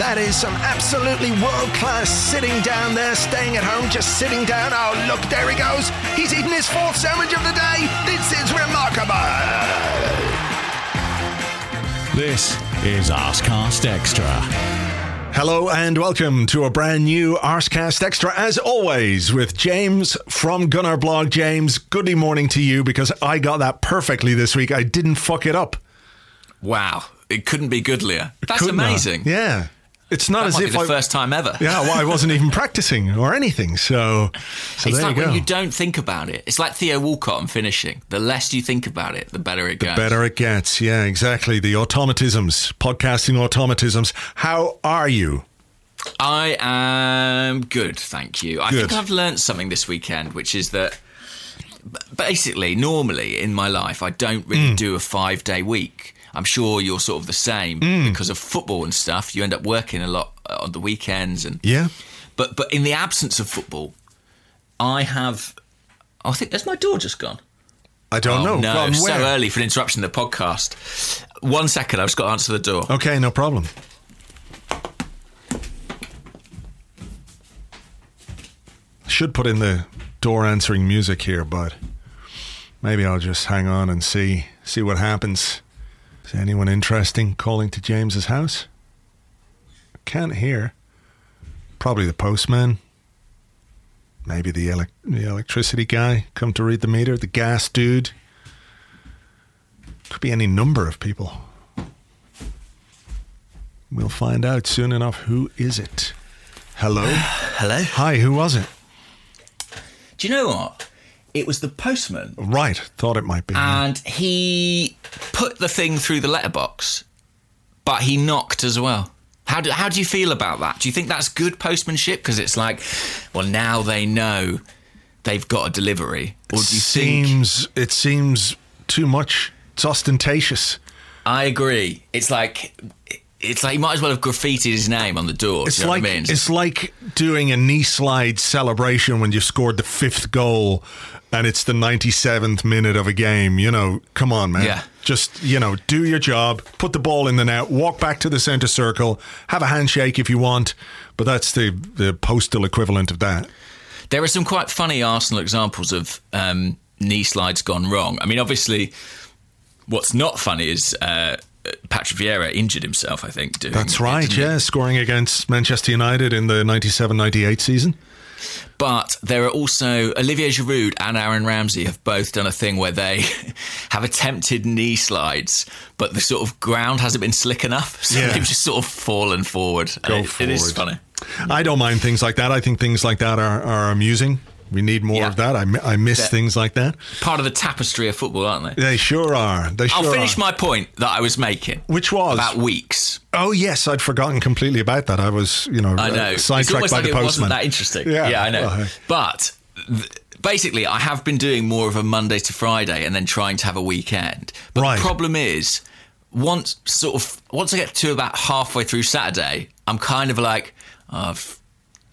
That is some absolutely world class sitting down there, staying at home, just sitting down. Oh, look, there he goes. He's eating his fourth sandwich of the day. This is remarkable. This is Arsecast Extra. Hello and welcome to a brand new Arsecast Extra, as always, with James from Gunnerblog. James, goodly morning to you because I got that perfectly this week. I didn't fuck it up. Wow, it couldn't be goodlier. That's Could not. amazing. Yeah. It's not That as if the I, first time ever. Yeah, well, I wasn't even practicing or anything. So, so it's there like you go. when you don't think about it. It's like Theo Walcott and finishing. The less you think about it, the better it gets. The better it gets. Yeah, exactly. The automatisms, podcasting automatisms. How are you? I am good, thank you. I Good. think I've learned something this weekend, which is that basically, normally in my life, I don't Mm. really do a five day week. I'm sure you're sort of the same Mm. because of football and stuff. You end up working a lot uh, on the weekends, and Yeah. but but in the absence of football, I have. I think there's my door just gone. I don't Oh, know. No, Gone so early for an interruption of the podcast. One second, I've just got to answer the door. Okay, no problem. Should put in the door answering music here, but maybe I'll just hang on and see see what happens. Is anyone interesting calling to James's house? Can't hear. Probably the postman. Maybe the, elec the electricity guy come to read the meter. The gas dude. Could be any number of people. We'll find out soon enough. Who is it? Hello? Hello. Hi, who was it? Do you know what? It was the postman, Right, thought it might be. and he put the thing through the letterbox, but he knocked as well. How do, how do you feel about that? Do you think that's good postmanship? Because it's like, well, now they know they've got a delivery. Or do you think? seems it seems too much. It's ostentatious. I agree. It's like. It's like he might as well have graffitied his name on the door. It's you know like I mean? it's like doing a knee slide celebration when you've scored the fifth goal and it's the 97th minute of a game. You know, come on, man. Yeah. Just, you know, do your job, put the ball in the net, walk back to the center circle, have a handshake if you want, but that's the, the postal equivalent of that. There are some quite funny Arsenal examples of um, knee slides gone wrong. I mean, obviously, what's not funny is uh, Patrick Vieira injured himself. I think. Doing That's right, he? yeah, scoring against Manchester United in the 97 98 season. But there are also Olivier Giroud and Aaron Ramsey have both done a thing where they have attempted knee slides, but the sort of ground hasn't been slick enough, so Yeah. they've just sort of fallen forward. Go And it- It is funny. I don't mind things like that. I think things like that are, are amusing. We need more Yeah. of that. I, I miss That- things like that. Part of the tapestry of football, aren't they? They sure are. They sure I'll finish are. my point that I was making. Which was? about weeks. Oh yes, I'd forgotten completely about that. I was, you know, I know. uh, it's sidetracked almost by like the it postman. wasn't that interesting. Yeah. Yeah, I know. Uh, But th- basically, I have been doing more of a Monday to Friday and then trying to have a weekend. But Right. the problem is, once sort of once I get to about halfway through Saturday, I'm kind of like, oh, I've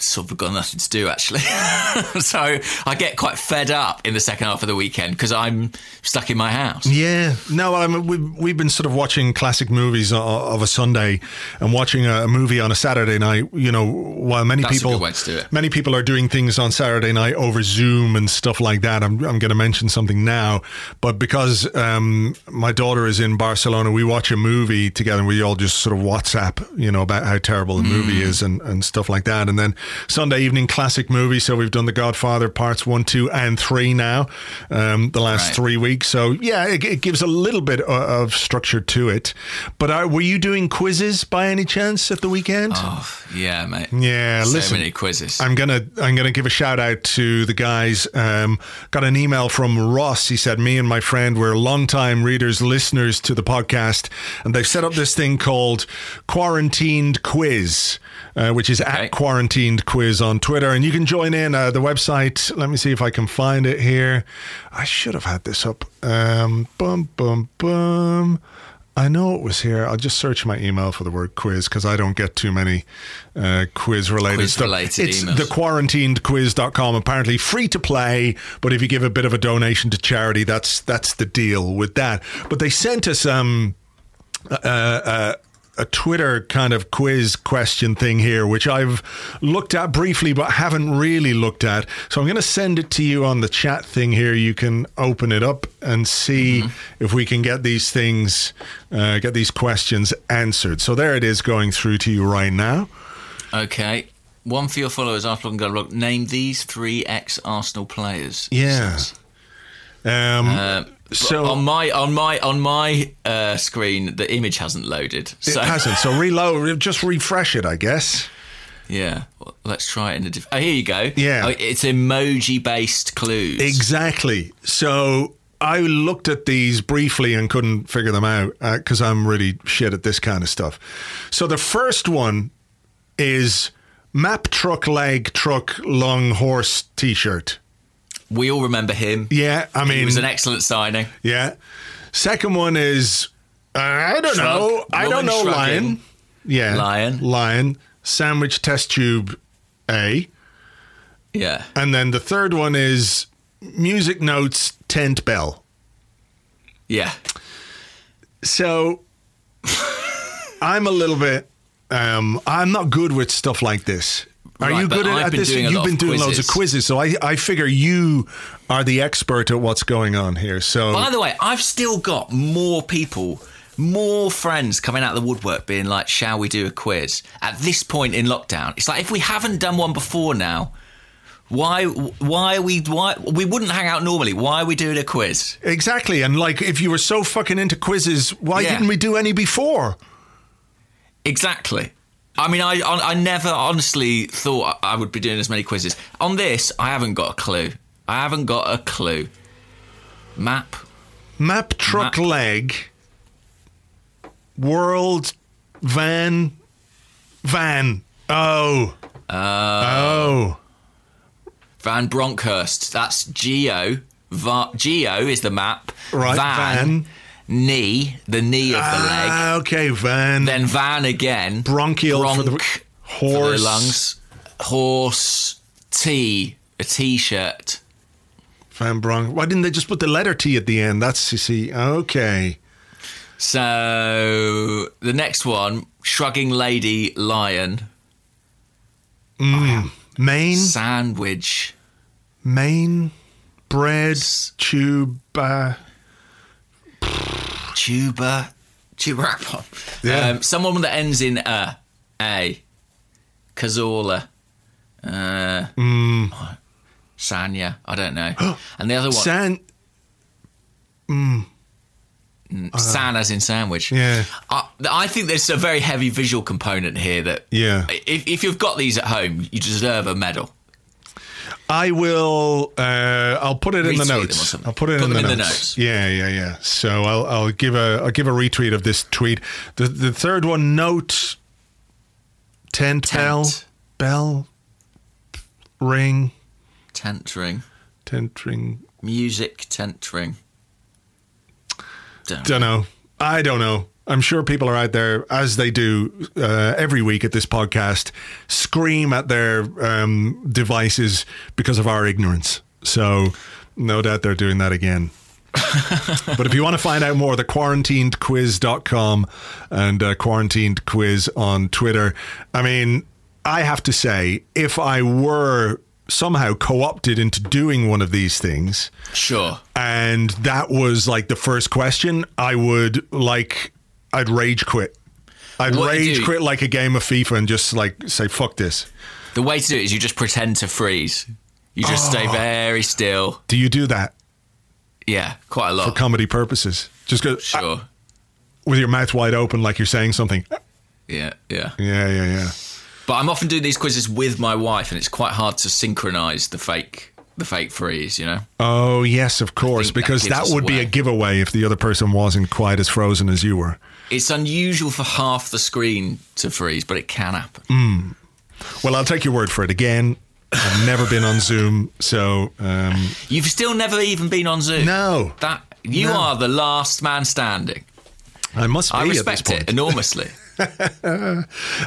sort of got nothing to do actually. so I get quite fed up in the second half of the weekend because I'm stuck in my house. Yeah, no, I mean, we've, we've been sort of watching classic movies of a Sunday and watching a movie on a Saturday night. You know, while many That's people good way to do it. many people are doing things on Saturday night over Zoom and stuff like that. I'm I'm going to mention something now, but because um, my daughter is in Barcelona, we watch a movie together. and We all just sort of WhatsApp, you know, about how terrible the movie Mm. is and and stuff like that. And then Sunday evening classic movie. So we've done The Godfather parts one, two, and three now, um, the last Right. three weeks. So yeah, it, it gives a little bit of structure to it. But uh, were you doing quizzes by any chance at the weekend? Oh, yeah, mate. Yeah, so listen, many quizzes. I'm gonna I'm gonna give a shout out to the guys. Um, got an email from Ross. He said, "Me and my friend were longtime readers, listeners to the podcast, and they've set up this thing called Quarantined Quiz." Uh, which is Okay. at quarantined quiz on Twitter, and you can join in. Uh, the website, let me see if I can find it here. I should have had this up. Um, boom, boom, bum. I know it was here. I'll just search my email for the word quiz because I don't get too many uh, quiz related stuff. It's emails. the quarantinedquiz.com. Apparently free to play, but if you give a bit of a donation to charity, that's that's the deal with that. But they sent us um uh, a Twitter kind of quiz question thing here, which I've looked at briefly but haven't really looked at. So I'm going to send it to you on the chat thing here. You can open it up and see if we can get these things, uh, get these questions answered. So there it is going through to you right now. okay. One for your followers after I'm going to look. Name these three ex Arsenal players. Yeah. Um, Uh, So- so on my on my on my uh, screen, the image hasn't loaded. it hasn't. So reload, just refresh it, I guess. yeah, well, let's try it in a different. Oh, here you go. Yeah. Oh, it's emoji based clues. Exactly. So I looked at these briefly and couldn't figure them out because I'm really shit at this kind of stuff. So the first one is map truck leg truck long horse t-shirt. We all remember him. Yeah, I mean, he was an excellent signing. yeah. Second one is uh, I don't Shrug. know. I don't know. shrugging. Lion. Yeah. Lion. Lion. Sandwich test tube A. Yeah. And then the third one is music notes tent bell. Yeah. So I'm a little bit um I'm not good with stuff like this. Are Right, you good at, at this? You've been doing loads of quizzes, quizzes. so I, I figure you are the expert at what's going on here. So By the way, I've still got more people, more friends coming out of the woodwork being like, shall we do a quiz? At this point in lockdown, it's like if we haven't done one before now, why why are we why we wouldn't hang out normally. Why are we doing a quiz? exactly, and like if you were so fucking into quizzes, why Yeah. didn't we do any before? Exactly. I mean, I I never honestly thought I would be doing as many quizzes. On this, I haven't got a clue. I haven't got a clue. Map. Map truck Map. leg, world van, van. Oh, oh. oh. Van Bronckhorst. That's Geo. Va- Geo is the map. Right, van. Knee, the knee of the leg. Ah, okay, van. Then van again. bronchial for the Bronch for the horse. lungs. Horse. T. A t-shirt. Van Bronch. Why didn't they just put the letter T at the end? That's you see. Okay. So the next one, shrugging lady lion Main, sandwich. main, bread, tube. Uh, Tuba. Tuba. Yeah. Um, someone that ends in a. A. Cazorla. Uh, Mm. Sanya. I don't know. And the other one. San. San as in sandwich. Yeah. I, I think there's a very heavy visual component here that. Yeah. If, if you've got these at home, you deserve a medal. I will. Uh, I'll put it in the Retweet them or notes. I'll put it Put in, the, in the notes. notes. Yeah, yeah, yeah. So I'll I'll give a I'll give a retweet of this tweet. The the third one, note. Tent, Tent. bell, bell, ring, Tent ring. tent ring. Music tent ring. Don't Don't know. I don't know. I'm sure people are out there, as they do uh, every week at this podcast, scream at their um, devices because of our ignorance. So, no doubt they're doing that again. but if you want to find out more, the quarantinedquiz.com and uh, quarantined quiz on Twitter. I mean, I have to say, if I were somehow co opted into doing one of these things, Sure. and that was like the first question, I would like I'd rage quit. I'd What rage quit like a game of FIFA and just like say fuck this. The way to do it is you just pretend to freeze. You just stay ah. very still. Do you do that Yeah, quite a lot for comedy purposes? Just go sure. Uh, with your mouth wide open, like you're saying something. Yeah, yeah. Yeah, yeah, yeah. But I'm often doing these quizzes with my wife, and it's quite hard to synchronize the fake the fake freeze. You know. Oh yes, of course, that because that us would be a giveaway if the other person wasn't quite as frozen as you were. It's unusual for half the screen to freeze, but it can happen. Mm. Well, I'll take your word for it. Again, I've never been on Zoom, so um, You've still never even been on Zoom. no, That you No. are the last man standing. I must be I respect it enormously.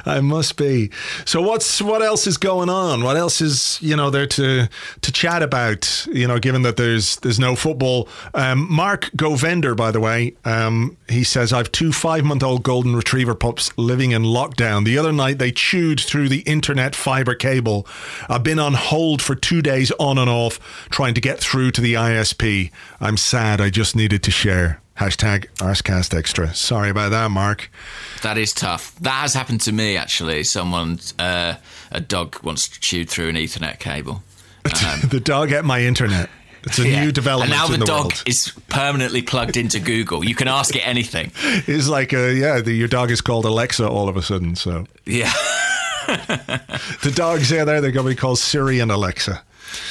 I must be. So what's what else is going on? What else is you know there to to chat about? You know, given that there's there's no football. Um, Mark Govender, by the way, um, he says I've two five month old golden retriever pups living in lockdown. The other night they chewed through the internet fiber cable. I've been on hold for two days on and off trying to get through to the ISP. I'm sad. I just needed to share. Hashtag Arsecast Extra. Sorry about that, Mark. That is tough. That has happened to me actually. Someone, uh, a dog once chewed through an Ethernet cable. the dog at my internet. It's a Yeah. new development And now the, the dog world. is permanently plugged into Google. You can ask it anything. It's like, uh, yeah, the, your dog is called Alexa all of a sudden. So Yeah. the dogs there, there they're going to be called Siri and Alexa.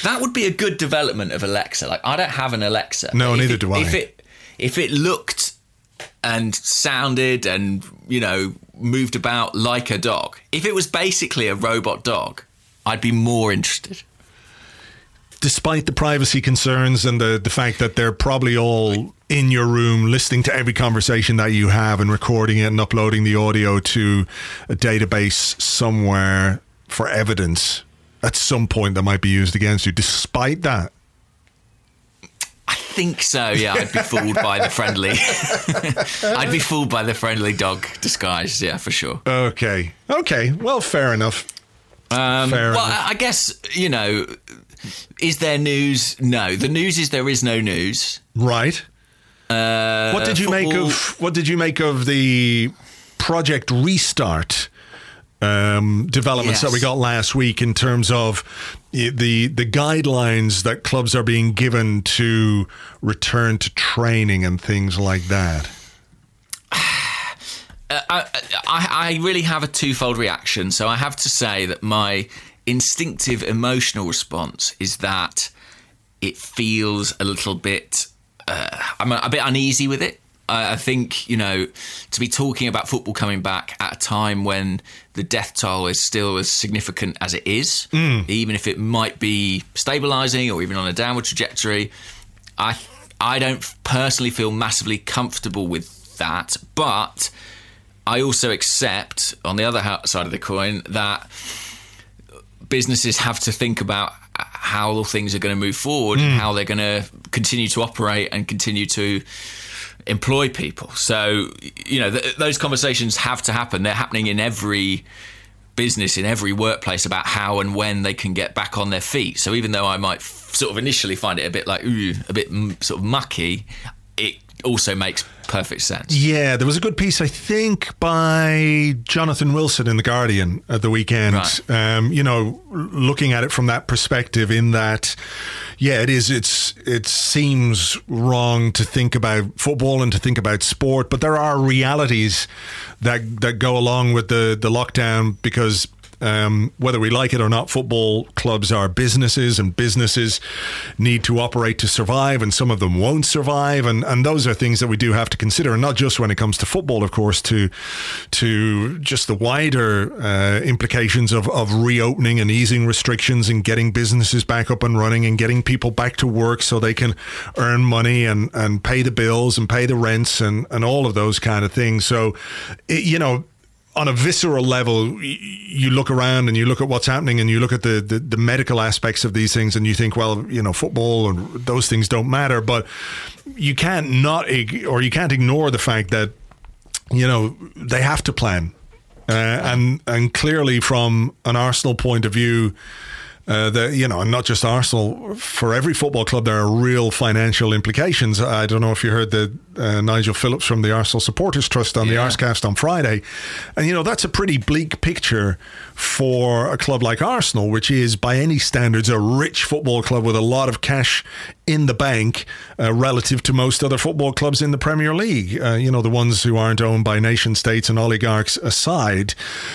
That would be a good development of Alexa. Like I don't have an Alexa. No, neither it- do I. If it if it looked and sounded and you know moved about like a dog, if it was basically a robot dog, I'd be more interested. Despite the privacy concerns and the, the fact that they're probably all in your room listening to every conversation that you have and recording it and uploading the audio to a database somewhere for evidence at some point that might be used against you. Despite that, I think so. Yeah, I'd be fooled by the friendly. I'd be fooled by the friendly dog disguise. Yeah, for sure. okay. Okay. Well, fair enough. Um, Fair well, enough. I guess you know. Is there news? No. The news is there is no news. Right. Uh, What did you make of what did you make of the project restart um, developments that we got last week in terms of the the guidelines that clubs are being given to return to training and things like that? I, I, I really have a twofold reaction. So I have to say that my instinctive emotional response is that it feels a little bit. Uh, I'm a, a bit uneasy with it. I, I think you know to be talking about football coming back at a time when the death toll is still as significant as it is, mm. even if it might be stabilising or even on a downward trajectory. I I don't personally feel massively comfortable with that, but I also accept, on the other side of the coin, that businesses have to think about how things are going to move forward, mm. how they're going to continue to operate and continue to employ people. So, you know, th- those conversations have to happen. They're happening in every business, in every workplace about how and when they can get back on their feet. So, even though I might f- sort of initially find it a bit like, ooh, a bit mm, sort of mucky, it also makes perfect sense. Yeah, there was a good piece, I think, by Jonathan Wilson in The Guardian at the weekend. Right. Um, you know, looking at it from that perspective, in that, yeah, it is, it's, it seems wrong to think about football and to think about sport, but there are realities that, that go along with the, the lockdown because um, whether we like it or not, football clubs are businesses, and businesses need to operate to survive, and some of them won't survive, and, and those are things that we do have to consider, and not just when it comes to football, of course, to to just the wider uh, implications of, of reopening and easing restrictions and getting businesses back up and running and getting people back to work so they can earn money and, and pay the bills and pay the rents and, and all of those kind of things. So, it, you know, on a visceral level, you look around and you look at what's happening and you look at the, the, the medical aspects of these things and you think, well, you know, football and those things don't matter. But you can't not, or you can't ignore the fact that, you know, they have to plan. Uh, and, and clearly, from an Arsenal point of view, uh, the, you know, and not just Arsenal. For every football club, there are real financial implications. I don't know if you heard the uh, Nigel Phillips from the Arsenal Supporters Trust on the Yeah. Arsecast on Friday, and you know that's a pretty bleak picture for a club like Arsenal, which is by any standards a rich football club with a lot of cash in the bank uh, relative to most other football clubs in the Premier League. Uh, you know, the ones who aren't owned by nation states and oligarchs aside.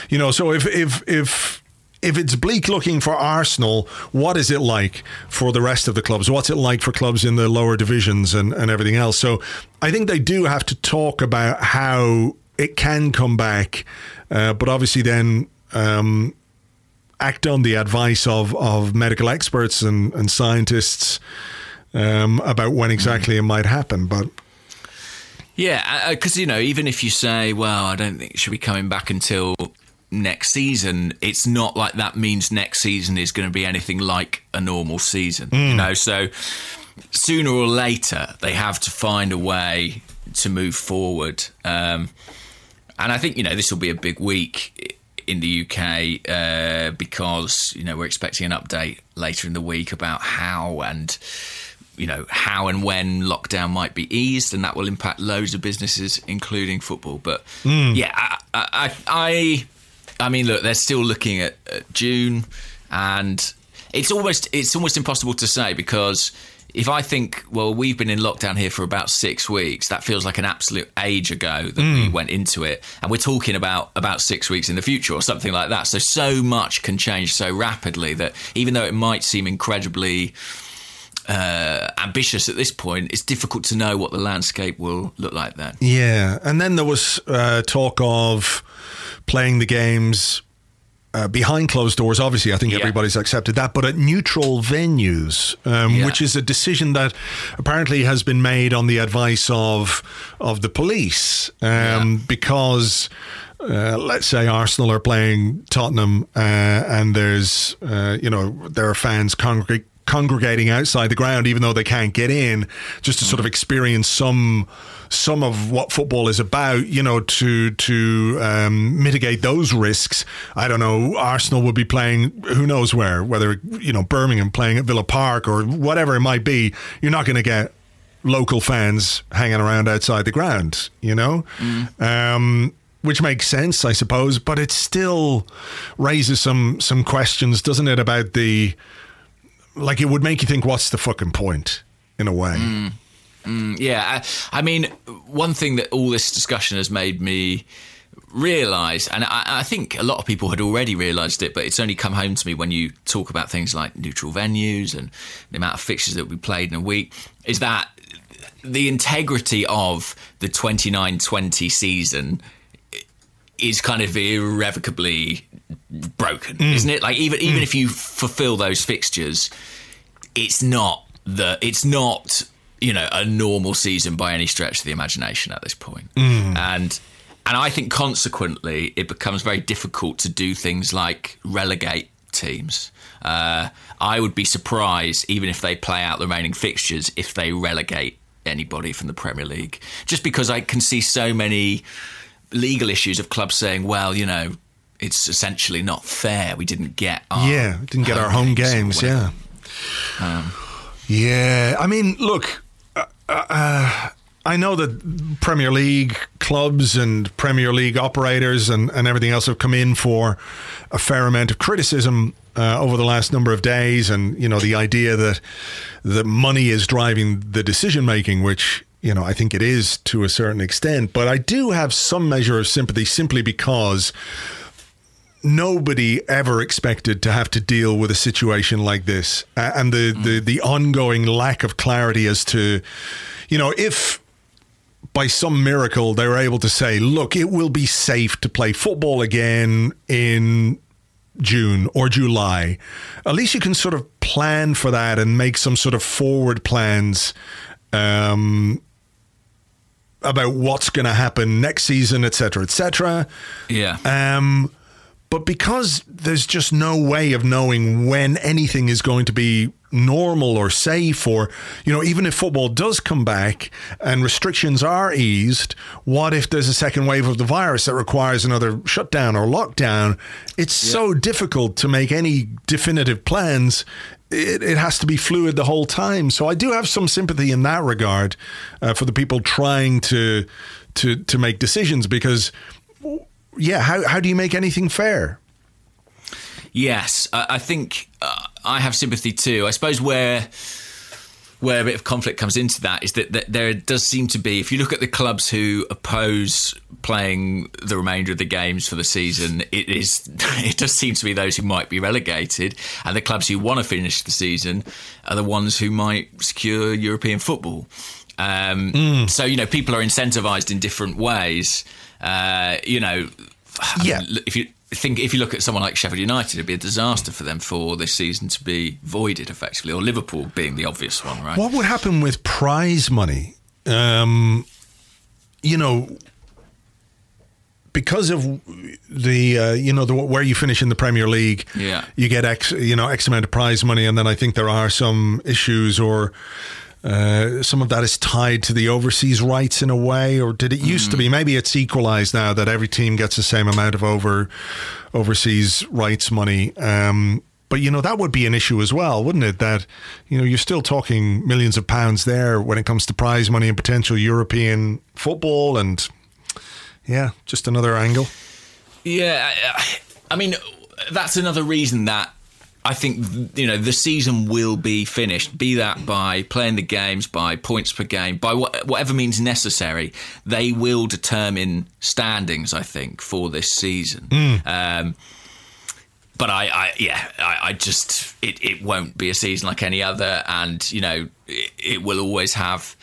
You know, so if if if if it's bleak looking for Arsenal, what is it like for the rest of the clubs? What's it like for clubs in the lower divisions and, and everything else? So I think they do have to talk about how it can come back, uh, but obviously then um, act on the advice of, of medical experts and, and scientists um, about when exactly it might happen. But Yeah, because you know, even if you say, "Well, I don't think it should be coming back until next season," it's not like that means next season is going to be anything like a normal season. You know, so sooner or later they have to find a way to move forward. Um, and I think you know this will be a big week in the UK uh, because you know we're expecting an update later in the week about how and you know how and when lockdown might be eased, and that will impact loads of businesses, including football. But yeah, I, I, I, I mean, look, they're still looking at, at June, and it's almost it's almost impossible to say because if I think, well, we've been in lockdown here for about six weeks, that feels like an absolute age ago that we went into it, and we're talking about about six weeks in the future or something like that. So so much can change so rapidly that even though it might seem incredibly uh, ambitious at this point, it's difficult to know what the landscape will look like then. Yeah, and then there was uh, talk of playing the games uh, behind closed doors. Obviously, I think Yeah. everybody's accepted that, but at neutral venues, um, Yeah. which is a decision that apparently has been made on the advice of of the police, um, because. Uh, let's say Arsenal are playing Tottenham, uh, and there's, uh, you know, there are fans congregate congregating outside the ground, even though they can't get in, just to sort of experience some some of what football is about. You know, to to um, mitigate those risks. I don't know. Arsenal would be playing who knows where, whether you know Birmingham playing at Villa Park or whatever it might be. You're not going to get local fans hanging around outside the ground. You know. Um, which makes sense, I suppose, but it still raises some some questions, doesn't it, about the like it would make you think what's the fucking point in a way. Mm. Mm, yeah, I, I mean, one thing that all this discussion has made me realize, and I, I think a lot of people had already realized it, but it's only come home to me when you talk about things like neutral venues and the amount of fixtures that we played in a week, is that the integrity of the 29-20 season is kind of irrevocably broken, mm. isn't it? Like even even mm. if you fulfill those fixtures, it's not the it's not you know a normal season by any stretch of the imagination at this point. Mm. and and I think consequently it becomes very difficult to do things like relegate teams. Uh, I would be surprised even if they play out the remaining fixtures if they relegate anybody from the Premier League, just because I can see so many legal issues of clubs saying, well, you know. It's essentially not fair. We didn't get our yeah, didn't get our home games. whatever. Yeah, yeah. I mean, look, uh, uh, I know that Premier League clubs and Premier League operators and, and everything else have come in for a fair amount of criticism uh, over the last number of days, and you know the idea that the money is driving the decision making, which you know I think it is to a certain extent. But I do have some measure of sympathy simply because nobody ever expected to have to deal with a situation like this uh, and the, the the ongoing lack of clarity as to you know if by some miracle they were able to say look it will be safe to play football again in June or July at least you can sort of plan for that and make some sort of forward plans um about what's going to happen next season etc etc Yeah. um, but because there's just no way of knowing when anything is going to be normal or safe or you know even if football does come back and restrictions are eased what if there's a second wave of the virus that requires another shutdown or lockdown it's yeah. so difficult to make any definitive plans it, it, has to be fluid the whole time so i do have some sympathy in that regard uh, for the people trying to to to make decisions because yeah how, how do you make anything fair Yes, I, I think uh, I have sympathy too. I suppose where where a bit of conflict comes into that is that, there does seem to be, if you look at the clubs who oppose playing the remainder of the games for the season, it is it does seem to be those who might be relegated, and the clubs who want to finish the season are the ones who might secure European football. Um, mm. So you know, people are incentivized in different ways. Uh, you know, yeah. if you think if you look at someone like Sheffield United, it'd be a disaster for them for this season to be voided effectively, or Liverpool being the obvious one, right? What would happen with prize money? Um, you know, because of the uh, you know the, where you finish in the Premier League, yeah, you get x you know x amount of prize money, and then I think there are some issues or uh, some of that is tied to the overseas rights in a way, or did it used mm. to be? Mm. Maybe it's equalised now that every team gets the same amount of over overseas rights money. Um, but you know that would be an issue as well, wouldn't it? That you know you're still talking millions of pounds there when it comes to prize money and potential European football, and yeah, just another angle. Yeah, I mean that's another reason that I think you know the season will be finished. Be that by playing the games, by points per game, by whatever means necessary. They will determine standings. I think for this season. Mm. Um, but I, I yeah, I, I, just it, it won't be a season like any other, and you know it, it will always have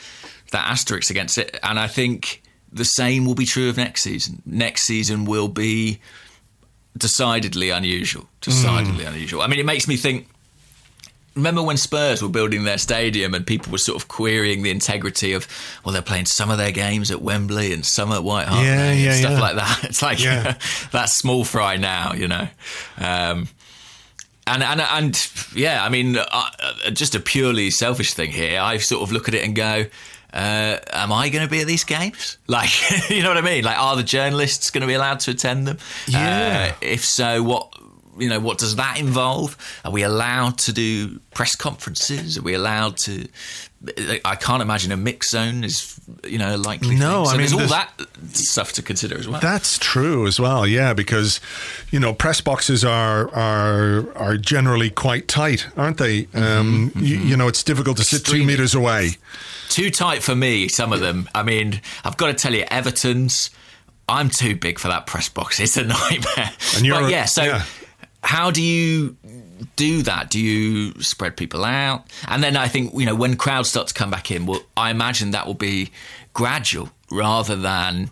that asterisk against it. And I think the same will be true of next season. Next season will be decidedly unusual. Decidedly mm. unusual. I mean, it makes me think. Remember when Spurs were building their stadium and people were sort of querying the integrity of, well, they're playing some of their games at Wembley and some at White Hart yeah, yeah, stuff yeah. like that. It's like yeah. that's small fry now, you know. Um, and and and yeah, I mean, uh, just a purely selfish thing here. I sort of look at it and go, uh, am I going to be at these games? Like, you know what I mean? Like, are the journalists going to be allowed to attend them? Yeah. Uh, if so, what you know, what does that involve? Are we allowed to do press conferences? Are we allowed to? I can't imagine a mix zone is, you know, likely. No. So I mean, there's all that stuff to consider as well. That's true as well. Yeah, because you know, press boxes are are are generally quite tight, aren't they? Mm-hmm, um, mm-hmm. You, you, know, it's difficult to Extremely. sit two meters away. Too tight for me, some of them. I mean, I've got to tell you, Everton's. I'm too big for that press box. It's a nightmare. And you're, but yeah, so yeah. how do you do that? Do you spread people out? And then I think, you know, when crowds start to come back in, well, I imagine that will be gradual rather than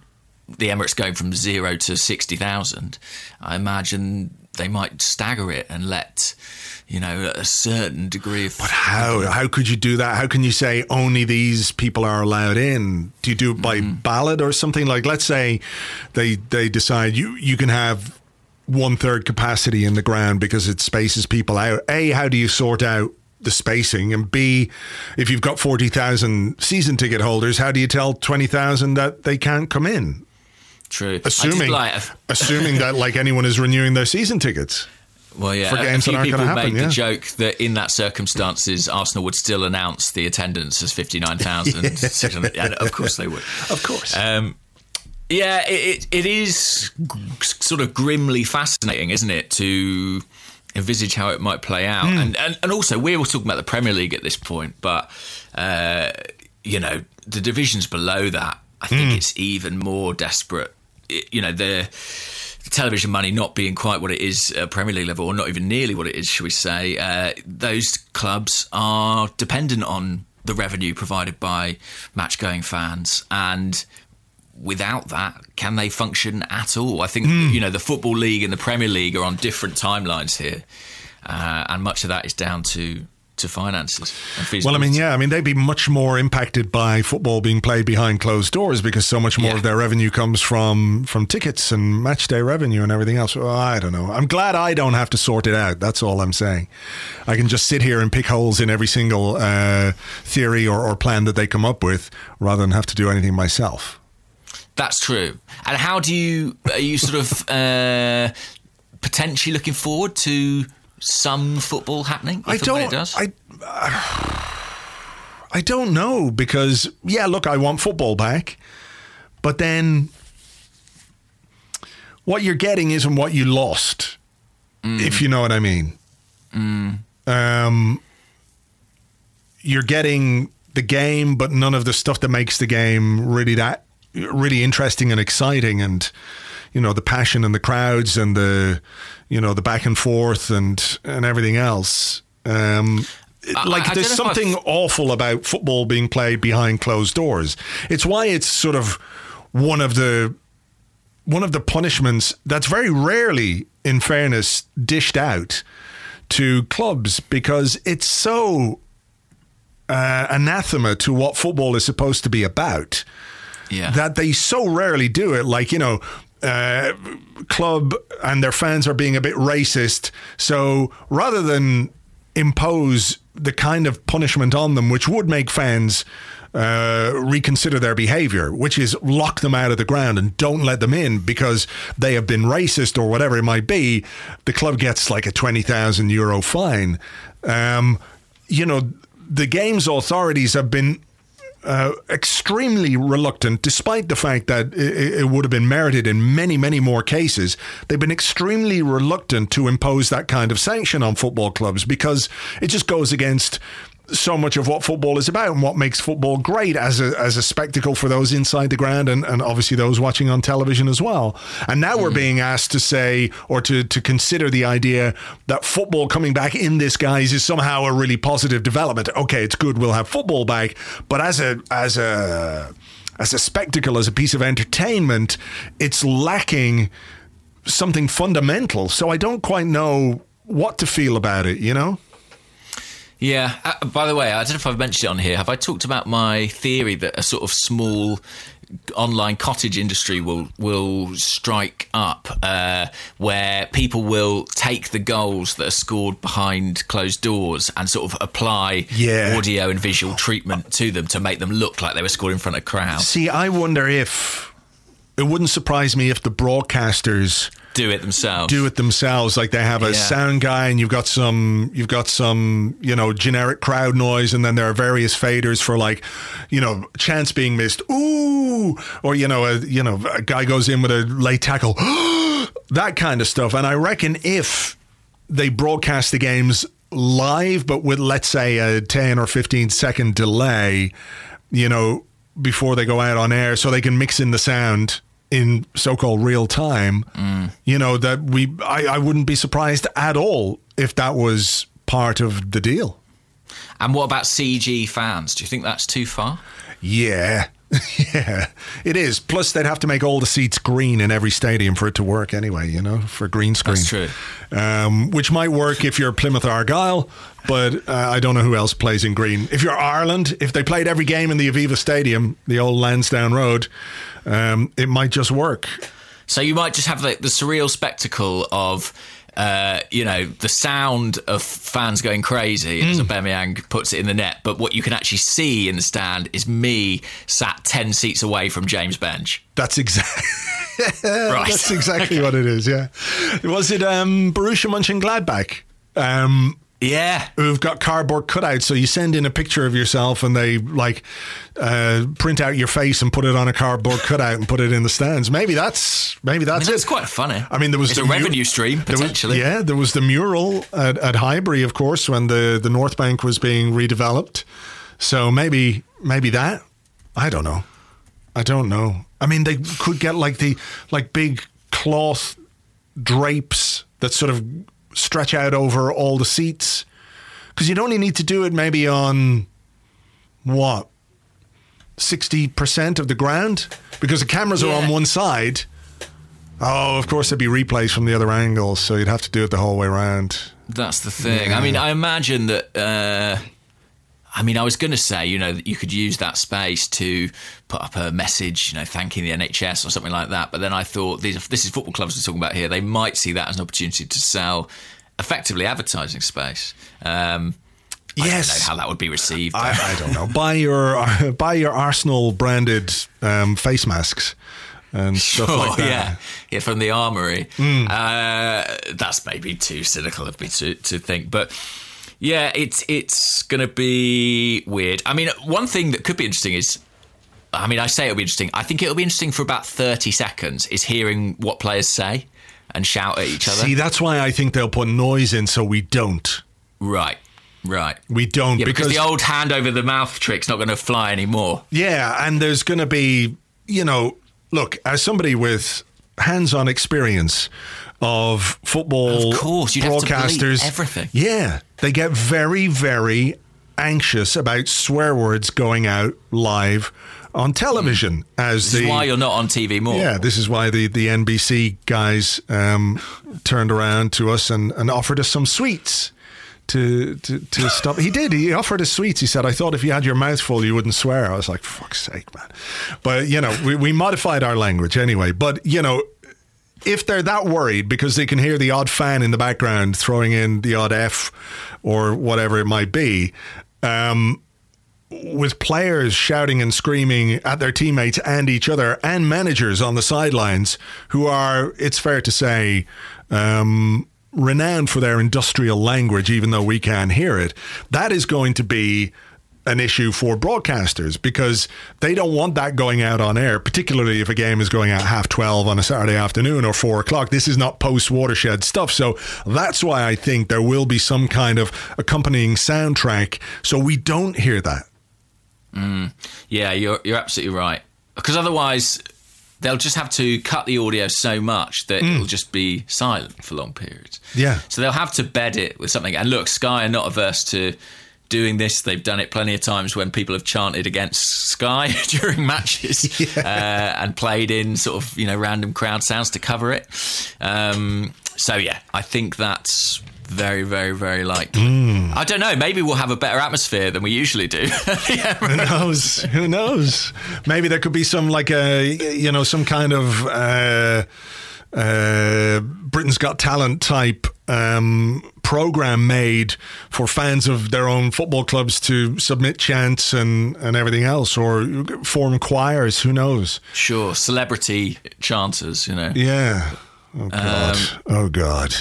the Emirates going from zero to 60,000. I imagine they might stagger it and let you know, a certain degree of. But how? How could you do that? How can you say only these people are allowed in? Do you do it by mm-hmm. ballot or something? Like, let's say they they decide you you can have one third capacity in the ground because it spaces people out. A, how do you sort out the spacing? And B, if you've got 40,000 season ticket holders, how do you tell 20,000 that they can't come in? True. Assuming, like, assuming that like anyone is renewing their season tickets. Well, yeah, for games a few people happen, made yeah. the joke that in that circumstances, Arsenal would still announce the attendance as fifty nine thousand. yeah, of course they would. Of course. Um, yeah, it, it is sort of grimly fascinating, isn't it, to envisage how it might play out. Mm. And, and and also we're all talking about the Premier League at this point, but uh, you know the divisions below that. I think mm. it's even more desperate. It, you know the television money not being quite what it is at Premier League level, or not even nearly what it is, shall we say, uh, those clubs are dependent on the revenue provided by match going fans. And without that, can they function at all? I think, mm. you know, the Football League and the Premier League are on different timelines here. Uh, and much of that is down to to finances. And well, I mean, yeah, I mean, they'd be much more impacted by football being played behind closed doors because so much more Yeah. of their revenue comes from from tickets and match day revenue and everything else. Well, I don't know. I'm glad I don't have to sort it out. That's all I'm saying. I can just sit here and pick holes in every single uh, theory or, or plan that they come up with rather than have to do anything myself. That's true. And how do you are you sort of uh, potentially looking forward to some football happening? I don't. It does? I. I don't know because yeah, look, I want football back, but then what you're getting isn't what you lost, if you know what I mean. Um, you're getting the game, but none of the stuff that makes the game really that really interesting and exciting, and you know the passion and the crowds and the you know the back and forth and and everything else. Um, I- like I there's something awful about football being played behind closed doors. It's why it's sort of one of the one of the punishments that's very rarely, in fairness, dished out to clubs because it's so uh, anathema to what football is supposed to be about yeah. that they so rarely do it. Like, you know, uh, club and their fans are being a bit racist. So rather than impose the kind of punishment on them, which would make fans uh, reconsider their behavior, which is lock them out of the ground and don't let them in because they have been racist or whatever it might be, the club gets like a 20,000 euro fine. Um, you know, the games authorities have been uh, extremely reluctant, despite the fact that it, it would have been merited in many, many more cases. They've been extremely reluctant to impose that kind of sanction on football clubs because it just goes against so much of what football is about and what makes football great as a, as a spectacle for those inside the ground and, and obviously those watching on television as well. And now we're mm. being asked to say or to, to consider the idea that football coming back in this guise is somehow a really positive development. Okay, it's good we'll have football back, but as a as a as a spectacle, as a piece of entertainment, it's lacking something fundamental. So I don't quite know what to feel about it, you know? Yeah. Uh, by the way, I don't know if I've mentioned it on here. Have I talked about my theory that a sort of small online cottage industry will will strike up, uh, where people will take the goals that are scored behind closed doors and sort of apply Yeah. audio and visual treatment to them to make them look like they were scored in front of crowds. See, I wonder if it wouldn't surprise me if the broadcasters Do it themselves. do it themselves. Like they have a Yeah. sound guy and you've got some you've got some you know generic crowd noise. And then there are various faders for like you know chance being missed. Ooh! Or you know a you know a guy goes in with a late tackle. That kind of stuff. And i reckon if they broadcast the games live but with let's say a 10 or 15 second delay you know before they go out on air so they can mix in the sound in so-called real time you know that we I, I wouldn't be surprised at all if that was part of the deal And what about CG fans? Do you think that's too far? yeah yeah it is plus they'd have to make all the seats green in every stadium for it to work anyway you know for green screen That's true. um, which might work if you're Plymouth Argyle, but uh, I don't know who else plays in green. If you're Ireland, if they played every game in the Aviva Stadium, the old Lansdowne Road, um, it might just work. So you might just have like the surreal spectacle of, uh, you know, the sound of fans going crazy as Hmm. Aubameyang puts it in the net, but what you can actually see in the stand is me sat ten seats away from James Bench. That's exactly. Right. That's exactly what it is. Yeah. Was it um, Borussia Mönchengladbach? Um, Yeah. who've got cardboard cutouts. So you send in a picture of yourself and they like uh, print out your face and put it on a cardboard cutout and put it in the stands. Maybe that's maybe I that's mean, that's it. quite funny. I mean, there was it's the a mu- revenue stream there was- potentially. yeah, there was the mural at, at Highbury, of course, when the, the North Bank was being redeveloped. So maybe maybe that. I don't know. I don't know. I mean, they could get like the like big cloth drapes that sort of stretch out over all the seats. Because you'd only need to do it maybe on what 60% of the ground? Because the cameras are on one side. Oh of course there'd be replays from the other angles so you'd have to do it the whole way around. That's the thing. I mean, I imagine that. Uh, I mean, I was going to say, you know, that you could use that space to put up a message, you know, thanking the NHS or something like that. But then I thought, these, this is football clubs we're talking about here. They might see that as an opportunity to sell effectively advertising space. Um, I don't Yes. know how that would be received. I, I don't know. buy your buy your Arsenal branded um, face masks and stuff Sure, like that. Yeah, yeah, from the armory. Hmm. Uh, that's maybe too cynical of me to, to think, but yeah, it's it's going to be weird. I mean, one thing that could be interesting is, I mean, I say it'll be interesting. I think it'll be interesting for about thirty seconds. Is hearing what players say and shout at each other. See, that's why I think they'll put noise in so we don't. right, right. We don't Yeah, because, because the old hand over the mouth trick's not going to fly anymore. Yeah, and there's going to be, you know, look, as somebody with hands-on experience of football Of course, you'd have to broadcasters, everything. Yeah, they get very, very anxious about swear words going out live on television as This the is why you're not on TV more. yeah, this is why the, the NBC guys um, turned around to us and, and offered us some sweets to, to to stop. He did. He offered us sweets. He said, "I thought if you had your mouth full, you wouldn't swear." I was like, "Fuck's sake, man!" But you know, we, we modified our language anyway. But you know, if they're that worried because they can hear the odd fan in the background throwing in the odd F or whatever it might be, um, with players shouting and screaming at their teammates and each other and managers on the sidelines who are, it's fair to say, um, renowned for their industrial language, even though we can't hear it, that is going to be an issue for broadcasters because they don't want that going out on air, particularly if a game is going out half 12 on a Saturday afternoon or four o'clock. This is not post watershed stuff. So that's why I think there will be some kind of accompanying soundtrack so we don't hear that. Mm. Yeah, you're you're absolutely right. Because otherwise, they'll just have to cut the audio so much that mm. it'll just be silent for long periods. Yeah. So they'll have to bed it with something. And look, Sky are not averse to doing this. They've done it plenty of times when people have chanted against Sky during matches uh, and played in sort of you know random crowd sounds to cover it. Um, so yeah, I think that's very, very, very likely. I don't know. Maybe we'll have a better atmosphere than we usually do. yeah, Who knows? Who knows? Maybe there could be some like a you know some kind of uh, uh, Britain's Got Talent type um, program made for fans of their own football clubs to submit chants and and everything else, or form choirs. Who knows? Sure, celebrity chanters, you know. Yeah. Oh God. oh God.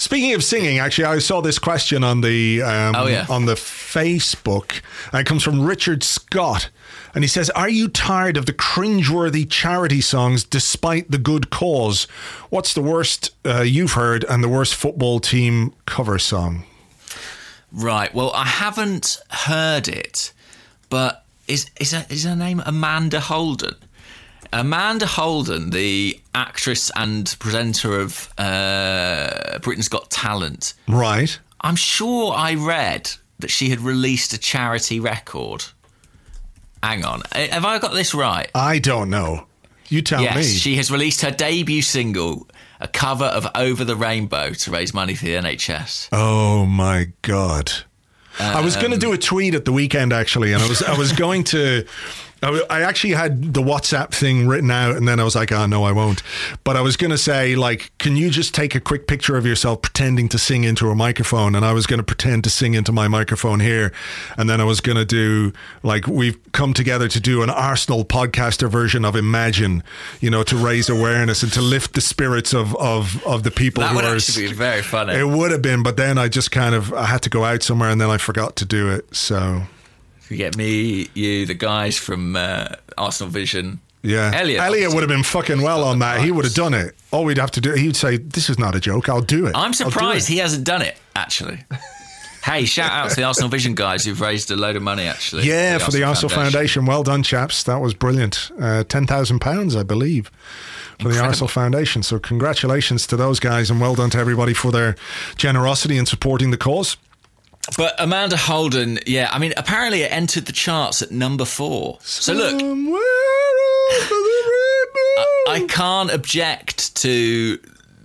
Speaking of singing, actually, I saw this question on the um, Oh, yeah. on the Facebook, and it comes from Richard Scott, and he says, "Are you tired of the cringeworthy charity songs despite the good cause? What's the worst uh, you've heard and the worst football team cover song?" Right. Well, I haven't heard it, but is is her, is her name Amanda Holden? Amanda Holden, the actress and presenter of uh, Britain's Got Talent. Right. I'm sure I read that she had released a charity record. Hang on, Eh, have I got this right? I don't know. You tell yes, me. she has released her debut single, a cover of "Over the Rainbow" to raise money for the NHS. Oh my god! I was going to do a tweet at the weekend actually, and I was I was going to. I actually had the WhatsApp thing written out, and then I was like, "Oh no, I won't." But I was going to say, like, can you just take a quick picture of yourself pretending to sing into a microphone? And I was going to pretend to sing into my microphone here, and then I was going to do like we've come together to do an Arsenal podcaster version of Imagine, you know, to raise awareness and to lift the spirits of of of the people That who would are. actually be very funny. It would have been, but then I just kind of I had to go out somewhere, and then I forgot to do it. So We get me, you, the guys from uh, Arsenal Vision. yeah, Elliot. Elliot would have been fucking well on that. He would have done it. All we'd have to do, he'd say, "This is not a joke. I'll do it." I'm surprised it." he hasn't done it, actually. hey, shout out to the Arsenal Vision guys who've raised a load of money, actually. Yeah, for the Arsenal Foundation. Well done, chaps. That was brilliant. Uh, Ten thousand pounds, I believe, for the Arsenal Foundation. So congratulations to those guys, and well done to everybody for their generosity in supporting the cause. But Amanda Holden, yeah, I mean, apparently it entered the charts at number four. So look, Somewhere over the rainbow. I can't object to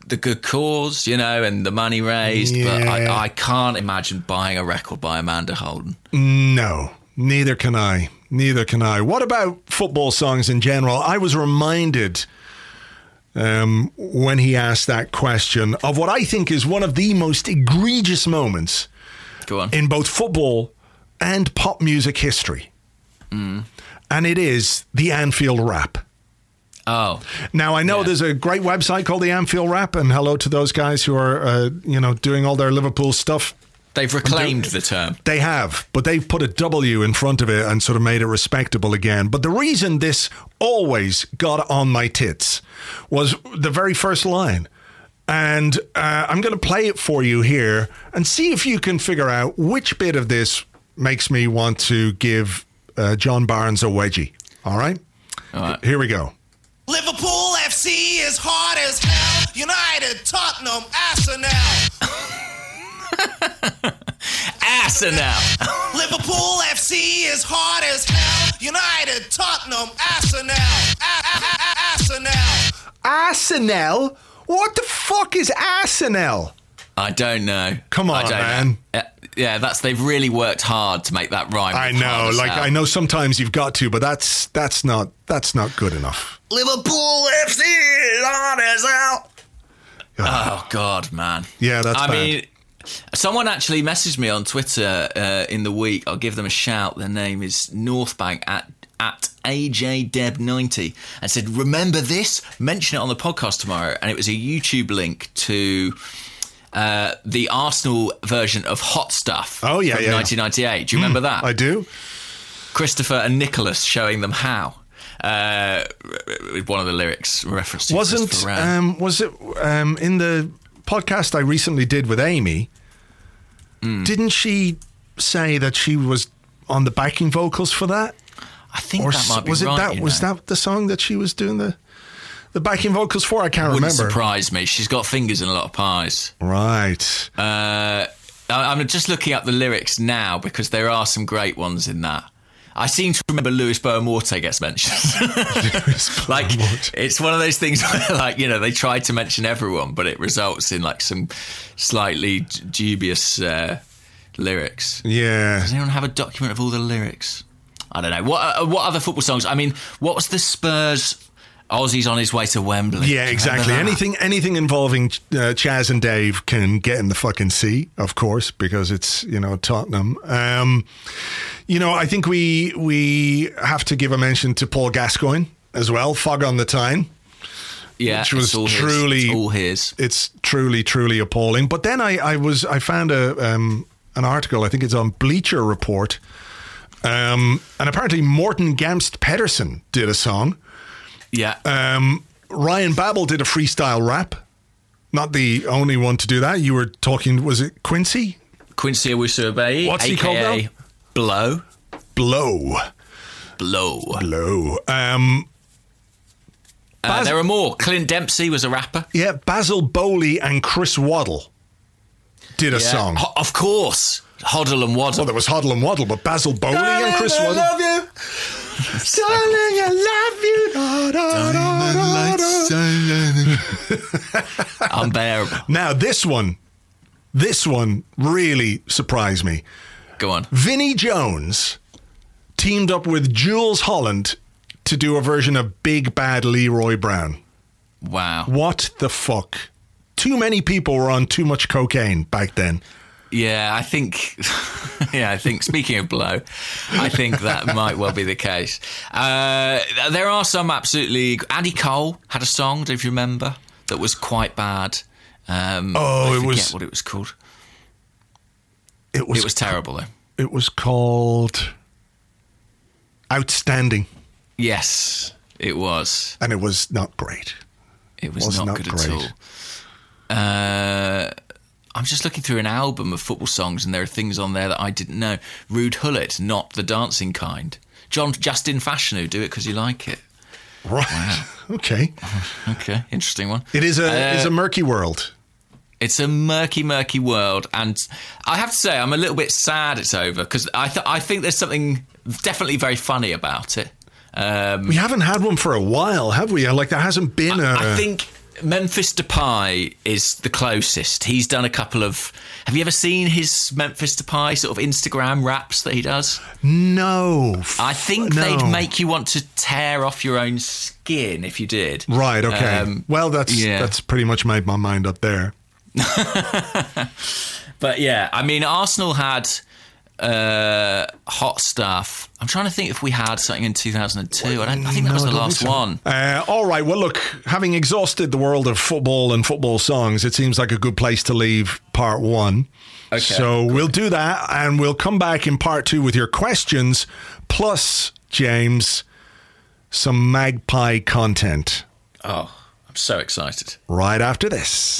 the good cause, you know, and the money raised. But I, I can't imagine buying a record by Amanda Holden. No, neither can I. Neither can I. What about football songs in general? I was reminded um, when he asked that question of what I think is one of the most egregious moments Go on. in both football and pop music history. And it is the Anfield rap. oh, Now I know Yeah. there's a great website called the Anfield Wrap, and hello to those guys who are, uh, you know, doing all their Liverpool stuff. they've reclaimed the term. They have, but they've put a W in front of it and sort of made it respectable again. But the reason this always got on my tits was the very first line. And uh, I'm going to play it for you here and see if you can figure out which bit of this makes me want to give uh, John Barnes a wedgie. All right? All right. Here we go. Liverpool FC is hard as hell. United, Tottenham, Arsenal. Arsenal. Liverpool FC is hard as hell. United, Tottenham, Arsenal. Arsenal. Arsenal? What the fuck is Arsenal? I don't know. Come on, man. Know. Uh, Yeah, that's they've really worked hard to make that rhyme. I know, like hell. I know sometimes you've got to, but that's that's not that's not good enough. Liverpool FC is hard as hell. Oh God, man. Yeah, that's I bad. mean, someone actually messaged me on Twitter uh, in the week. I'll give them a shout. Their name is Northbank at at AJDeb90 and said, "Remember this? Mention it on the podcast tomorrow." And it was a YouTube link to. Uh, the Arsenal version of Hot Stuff. Oh, yeah, from yeah. 1998. Do you remember that? I do. Christopher and Nicholas showing them how. Uh, one of the lyrics reference to Wasn't um, was it um, in the podcast I recently did with Amy? Hmm. Didn't she say that she was on the backing vocals for that? I think Or that might be was it right. that was know. that the song that she was doing the the backing vocals for? I can't remember. Wouldn't remember. surprise me. She's got fingers in a lot of pies. Right. Uh, I'm just looking up the lyrics now because there are some great ones in that. I seem to remember Luis Boa Morte gets mentioned. like it's one of those things where, like you know, they try to mention everyone, but it results in like some slightly dubious uh, lyrics. Yeah. Does anyone have a document of all the lyrics? I don't know. What uh, what other football songs? I mean, what was the Spurs? Ossie's on his way to Wembley. Yeah, exactly. Anything anything involving uh, Chas and Dave can get in the fucking sea, of course, because it's you know Tottenham. Um, you know, I think we we have to give a mention to Paul Gascoigne as well. Fog on the Tyne. Yeah, which was it's all his. truly- It's all his. It's truly truly appalling. But then I I was I found a um, an article. I think it's on Bleacher Report. Um, and apparently Morten Gamst Pedersen did a song. Yeah. Um, Ryan Babel did a freestyle rap. Not the only one to do that. You were talking, was it Quincy? Quincy Owusu What's he called now? Blow. Blow. Blow. Blow. Um, Uh, there are more. Clint Dempsey was a rapper. yeah, Basil Boli and Chris Waddle did a Yeah. song. Of course. Hoddle and Waddle. Well, there was Hoddle and Waddle, but Basil Boli and Chris Waddle. I Waddle. Love you. Darling, I love you. Da, da, da, da, da. Unbearable. Now, this one, this one really surprised me. Go on. Vinnie Jones teamed up with Jools Holland to do a version of Big Bad Leroy Brown. Wow. What the fuck? Too many people were on too much cocaine back then. Yeah, I think. yeah, I think. Speaking of blow, I think that might well be the case. Uh, there are some absolutely. Andy Cole had a song. Do you remember that was quite bad? Um, Oh, I it forget was- what it was called. It was It was terrible though. It was called Outstanding, Yes, it was. and it was not great. It was, Was not, not good great. at all. Uh, I'm just looking through an album of football songs, and there are things on there that I didn't know. Ruud Gullit, not the dancing kind. John Justin Fashanu, do it because you like it. Right. Okay. Okay, interesting one. It is a Uh, it's a murky world. It's a murky, murky world, and I have to say I'm a little bit sad it's over because I th- I think there's something definitely very funny about it. Um, We haven't had one for a while, have we? Like there hasn't been a. I think Memphis Depay is the closest. He's done a couple of. Have you ever seen his Memphis Depay sort of Instagram raps that he does? No. I think No. they'd make you want to tear off your own skin if you did. Right. Okay. Um, well, that's yeah. that's pretty much made my mind up there. But yeah, I mean, Arsenal had uh, hot stuff. I'm trying to think if we had something in 2002. I, don't, I think that No, was the last so. one. Uh, all right. Well, look, having exhausted the world of football and football songs, it seems like a good place to leave part one. Okay, So we'll do that, and we'll come back in part two with your questions, plus James, some magpie content. Oh, I'm so excited. Right after this.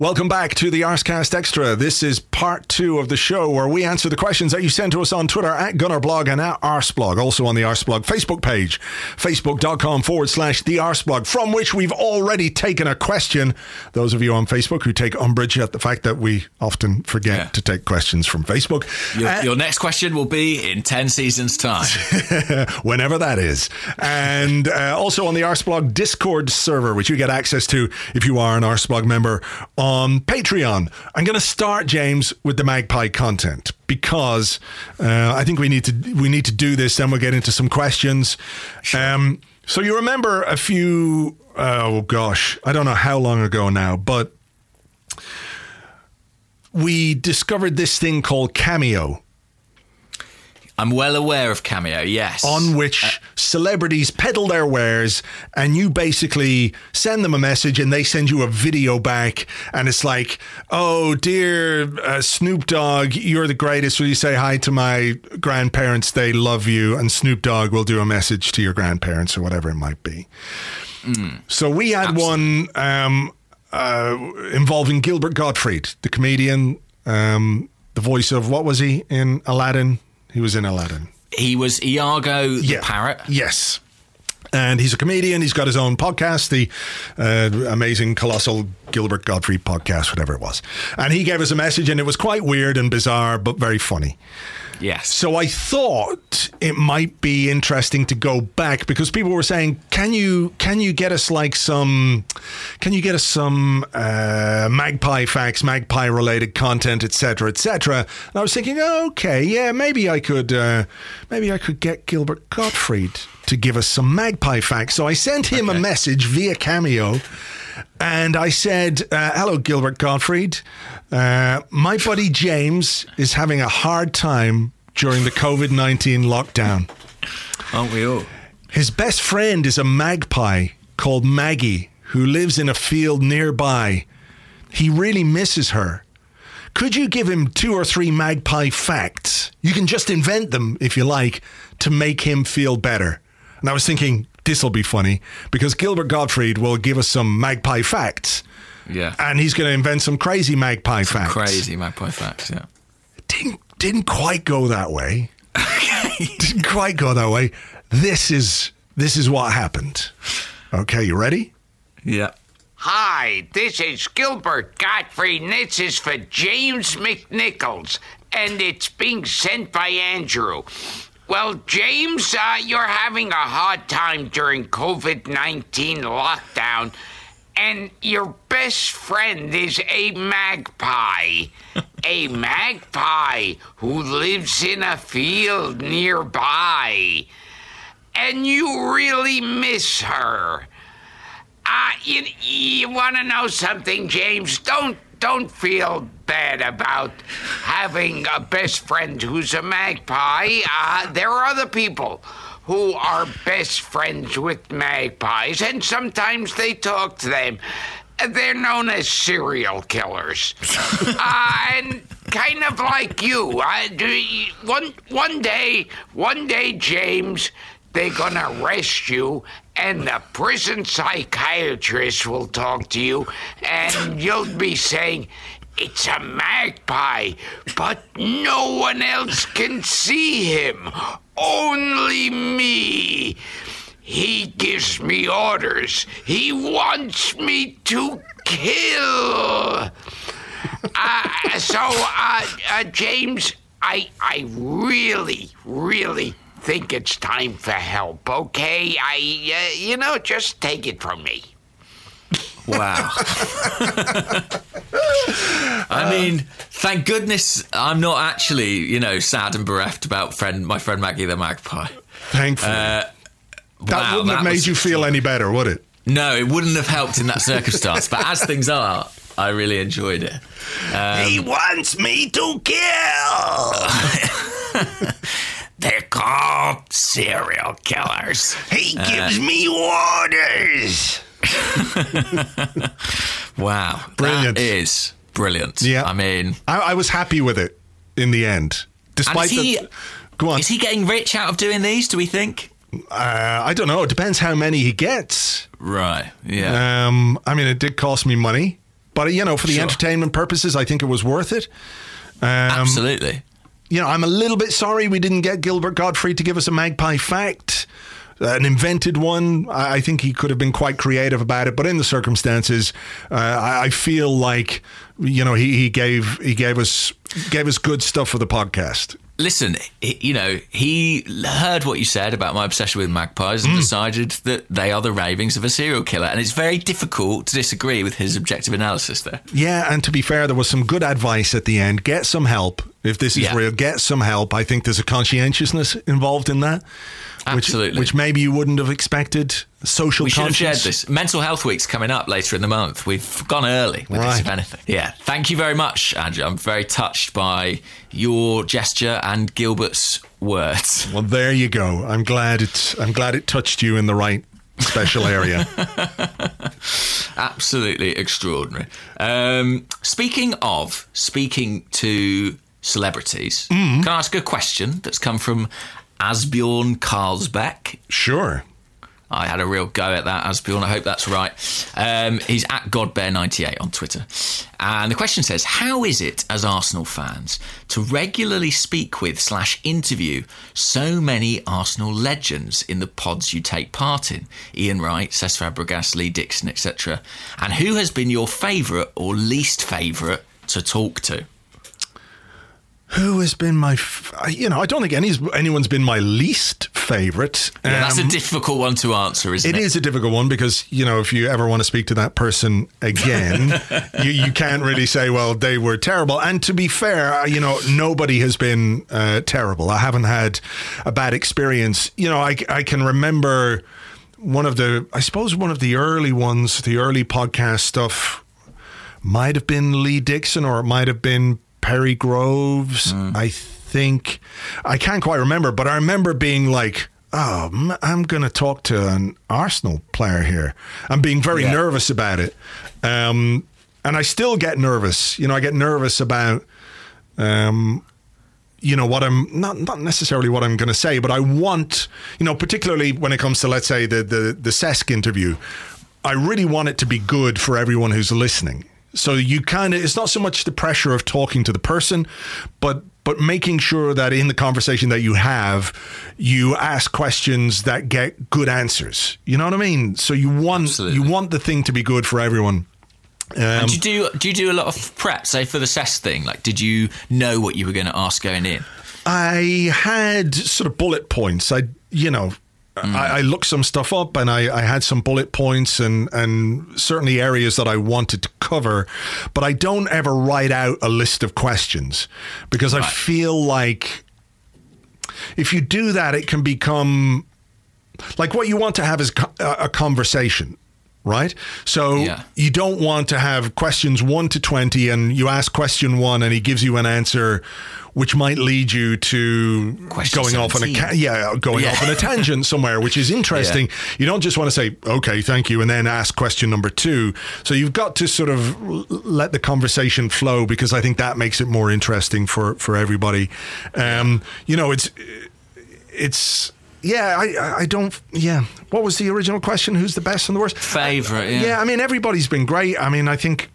Welcome back to the Arsecast Extra. This is part two of the show where we answer the questions that you send to us on Twitter at Gunnerblog and at Arseblog. Also on the Arseblog Facebook page, facebook.com forward slash the Arseblog, from which we've already taken a question. Those of you on Facebook who take umbrage at the fact that we often forget Yeah. to take questions from Facebook. Your, Uh, your next question will be in 10 seasons' time. whenever that is. And uh, also on the Arseblog Discord server, which you get access to if you are an Arseblog member on Patreon. I'm going to start, James, with the Magpie content because uh, I think we need to we need to do this. Then we'll get into some questions. Um, so you remember a few oh gosh, I don't know how long ago now, but we discovered this thing called Cameo. I'm well aware of Cameo, yes. on which celebrities peddle their wares and you basically send them a message and they send you a video back and it's like oh dear uh, snoop dogg you're the greatest. Will you say hi to my grandparents? They love you. And snoop dogg will do a message to your grandparents or whatever it might be. So we had one um, uh, involving gilbert gottfried the comedian um, the voice of what was he in aladdin he was in aladdin He was Iago the parrot. Yes. And he's a comedian. He's got his own podcast, the uh, amazing, colossal Gilbert Gottfried podcast, whatever it was. And he gave us a message, and it was quite weird and bizarre, but very funny. Yes. So I thought it might be interesting to go back because people were saying, "Can you can you get us like some, can you get us some uh, magpie facts, magpie related content, etc., etc." And I was thinking, okay, yeah, maybe I could, uh, maybe I could get Gilbert Gottfried to give us some magpie facts. So I sent him a message via Cameo. And I said, uh, Hello, Gilbert Gottfried. Uh, my buddy James is having a hard time during the COVID 19 lockdown. Aren't we all? His best friend is a magpie called Maggie who lives in a field nearby. He really misses her. Could you give him two or three magpie facts? You can just invent them if you like to make him feel better. And I was thinking, this will be funny because Gilbert Gottfried will give us some magpie facts. Yeah. And he's going to invent some crazy magpie facts. Crazy magpie facts, yeah. Didn't, didn't quite go that way. didn't quite go that way. This is this is what happened. Okay, you ready? Yeah. Hi, this is Gilbert Gottfried, and this is for James McNicholas, and it's being sent by Andrew. Well, James, uh, you're having a hard time during COVID 19 lockdown, and your best friend is a magpie. a magpie who lives in a field nearby. And you really miss her. Uh, you, you want to know something, James? Don't don't feel bad about having a best friend who's a magpie. Uh, there are other people who are best friends with magpies, and sometimes they talk to them. They're known as serial killers, uh, and kind of like you. Uh, do you- one one day, one day, James, they're gonna arrest you, and the prison psychiatrist will talk to you, and you'll be saying, It's a magpie, but no one else can see him. Only me. He gives me orders. He wants me to kill. Uh, so, uh, uh, James, I, I really, really think it's time for help. Okay, I, uh, you know, just take it from me. Wow. I mean, thank goodness I'm not actually, you know, sad and bereft about friend my friend Maggie the Magpie. Thankfully. Uh, that wow, wouldn't have made you feel any better, would it? No, it wouldn't have helped in that circumstance. but as things are, I really enjoyed it. he wants me to kill. They're called serial killers. He gives me orders. Wow, Brilliant. That is brilliant. Yeah. I mean, I, I was happy with it in the end, despite is he- the. Go on. is he getting rich out of doing these? Do we think? uh, I don't know. It depends how many he gets. Right. Yeah. Um, I mean, it did cost me money, but you know, for the Sure. entertainment purposes, I think it was worth it. Um, Absolutely. you know, I'm a little bit sorry we didn't get Gilbert Gottfried to give us a magpie fact, an invented one. I, I think he could have been quite creative about it, but in the circumstances, uh, I, I feel like you know he, he gave he gave us gave us good stuff for the podcast. Listen, you know, he heard what you said about my obsession with magpies and decided that they are the ravings of a serial killer. And it's very difficult to disagree with his objective analysis there. Yeah, and to be fair, there was some good advice at the end. Get some help if this is Yeah. real. Get some help. I think there's a conscientiousness involved in that. which- Absolutely. Which, maybe you wouldn't have expected. Social We should have shared conscience. this. Mental Health Week's coming up later in the month. We've gone early with this, if anything. Yeah. Thank you very much, Andrew. I'm very touched by your gesture and Gilbert's words. Well, there you go. I'm glad it. I'm glad it touched you in the right special area. Absolutely extraordinary. Um, speaking of speaking to celebrities, Mm. can I ask a question that's come from Asbjorn Carlsbeck? sure. I had a real go at that, Asbjorn. I hope that's right. Um, he's at Godbear98 on Twitter. And the question says, How is it, as Arsenal fans, to regularly speak with slash interview so many Arsenal legends in the pods you take part in? Ian Wright, Cesc Fabregas, Lee Dixon, etc. And who has been your favourite or least favourite to talk to? Who has been my? F- I- you know, I don't think any anyone's been my least favorite. Yeah, that's a Um, difficult one to answer, isn't It it? is a difficult one because you know if you ever want to speak to that person again, you, you can't really say, well, they were terrible. And to be fair, uh, you know nobody has been uh, terrible. I haven't had a bad experience. You know, I, I can remember one of the, I suppose one of the early ones, the early podcast stuff might have been Lee Dixon or it might have been Perry Groves. I think I can't quite remember, but I remember being like, "Oh, I'm going to talk to an Arsenal player here." I'm being very Yeah. nervous about it, um, and I still get nervous. You know, I get nervous about. Um, you know what I'm not not necessarily what I'm going to say, but I want you know particularly when it comes to let's say the the the Cesc interview, I really want it to be good for everyone who's listening. So you kind of it's not so much the pressure of talking to the person, but but making sure that in the conversation that you have, you ask questions that get good answers. You know what I mean? So you want Absolutely. you want the thing to be good for everyone. Um, And do you do do you do a lot of prep? Say for the Cesc thing, like did you know what you were going to ask going in? I had sort of bullet points. I, you know, Mm. I, I looked some stuff up and I, I had some bullet points and, and certainly areas that I wanted to cover, but I don't ever write out a list of questions because I feel like if you do that, it can become like what you want to have is a uh, a conversation. Right? So Yeah. you don't want to have questions one to 20 and you ask question one and he gives you an answer which might lead you to Question going off on a ca- yeah going Yeah. off on a tangent somewhere which is interesting you don't just want to say okay thank you and then ask question number two so you've got to sort of let the conversation flow because i think that makes it more interesting for for everybody um you know it's it's yeah i i don't yeah what was the original question who's the best and the worst Favorite, yeah. yeah i mean everybody's been great i mean i think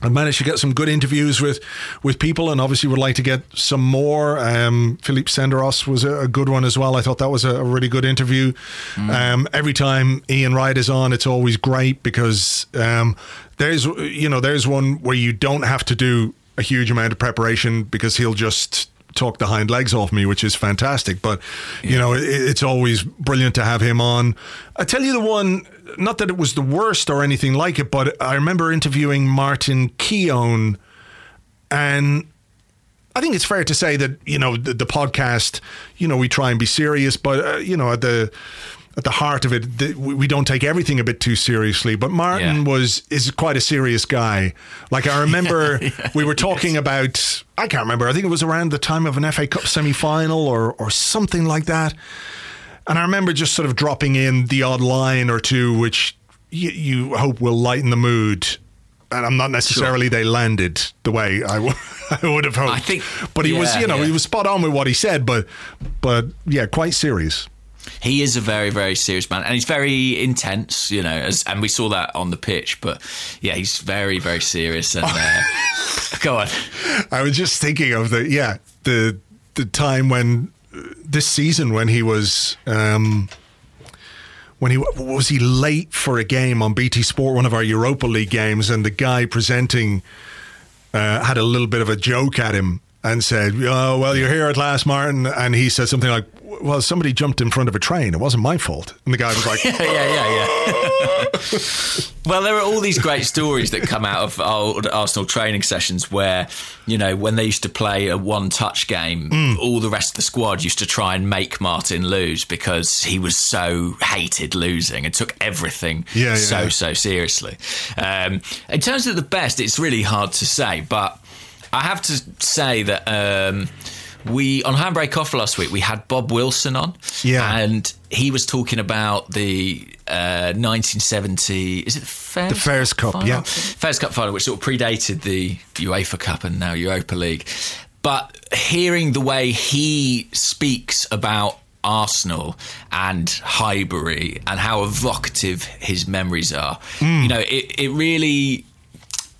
I managed to get some good interviews with, with people, and obviously would like to get some more. Um, Philippe Senderos was a, a good one as well. I thought that was a, a really good interview. Um, every time Ian Wright is on, it's always great because um, there's you know there's one where you don't have to do a huge amount of preparation because he'll just talk the hind legs off me, which is fantastic. But you know, it, it's always brilliant to have him on. I tell you the one, not that it was the worst or anything like it, but I remember interviewing Martin Keown, and I think it's fair to say that you know the, the podcast, you know, we try and be serious, but uh, you know at the at the heart of it, the, we don't take everything a bit too seriously. But Martin Yeah. was is quite a serious guy. Like I remember we were talking about, I can't remember. I think it was around the time of an FA Cup semi final or or something like that. And I remember just sort of dropping in the odd line or two, which you, you hope will lighten the mood. And I'm not necessarily they landed the way I, w- I would have hoped. I think- but he was, you know, yeah. he was spot on with what he said, but, but yeah, quite serious. He is a very, very serious man, and he's very intense, you know. As, and we saw that on the pitch, but yeah, he's very, very serious. And uh, go on, I was just thinking of the yeah the the time when this season when he was um, when he was he late for a game on BT Sport, one of our Europa League games, and the guy presenting uh, had a little bit of a joke at him and said, "Oh well, you're here at last, Martin," and he said something like. Well, somebody jumped in front of a train. It wasn't my fault. And the guy was like, yeah, yeah, yeah. yeah." well, there are all these great stories that come out of old Arsenal training sessions where, you know, when they used to play a one touch game, Mm. all the rest of the squad used to try and make Martin lose because he was so hated losing and took everything Yeah, yeah, so, so seriously. Um, in terms of the best, it's really hard to say, but I have to say that. Um, we on Handbrake Off last week we had Bob Wilson on, Yeah. and he was talking about the uh, 1970 is it the Fairs, The Fairs Cup, final? yeah. Fairs Cup final, which sort of predated the UEFA Cup and now Europa League. But hearing the way he speaks about Arsenal and Highbury and how evocative his memories are, you know, it, it really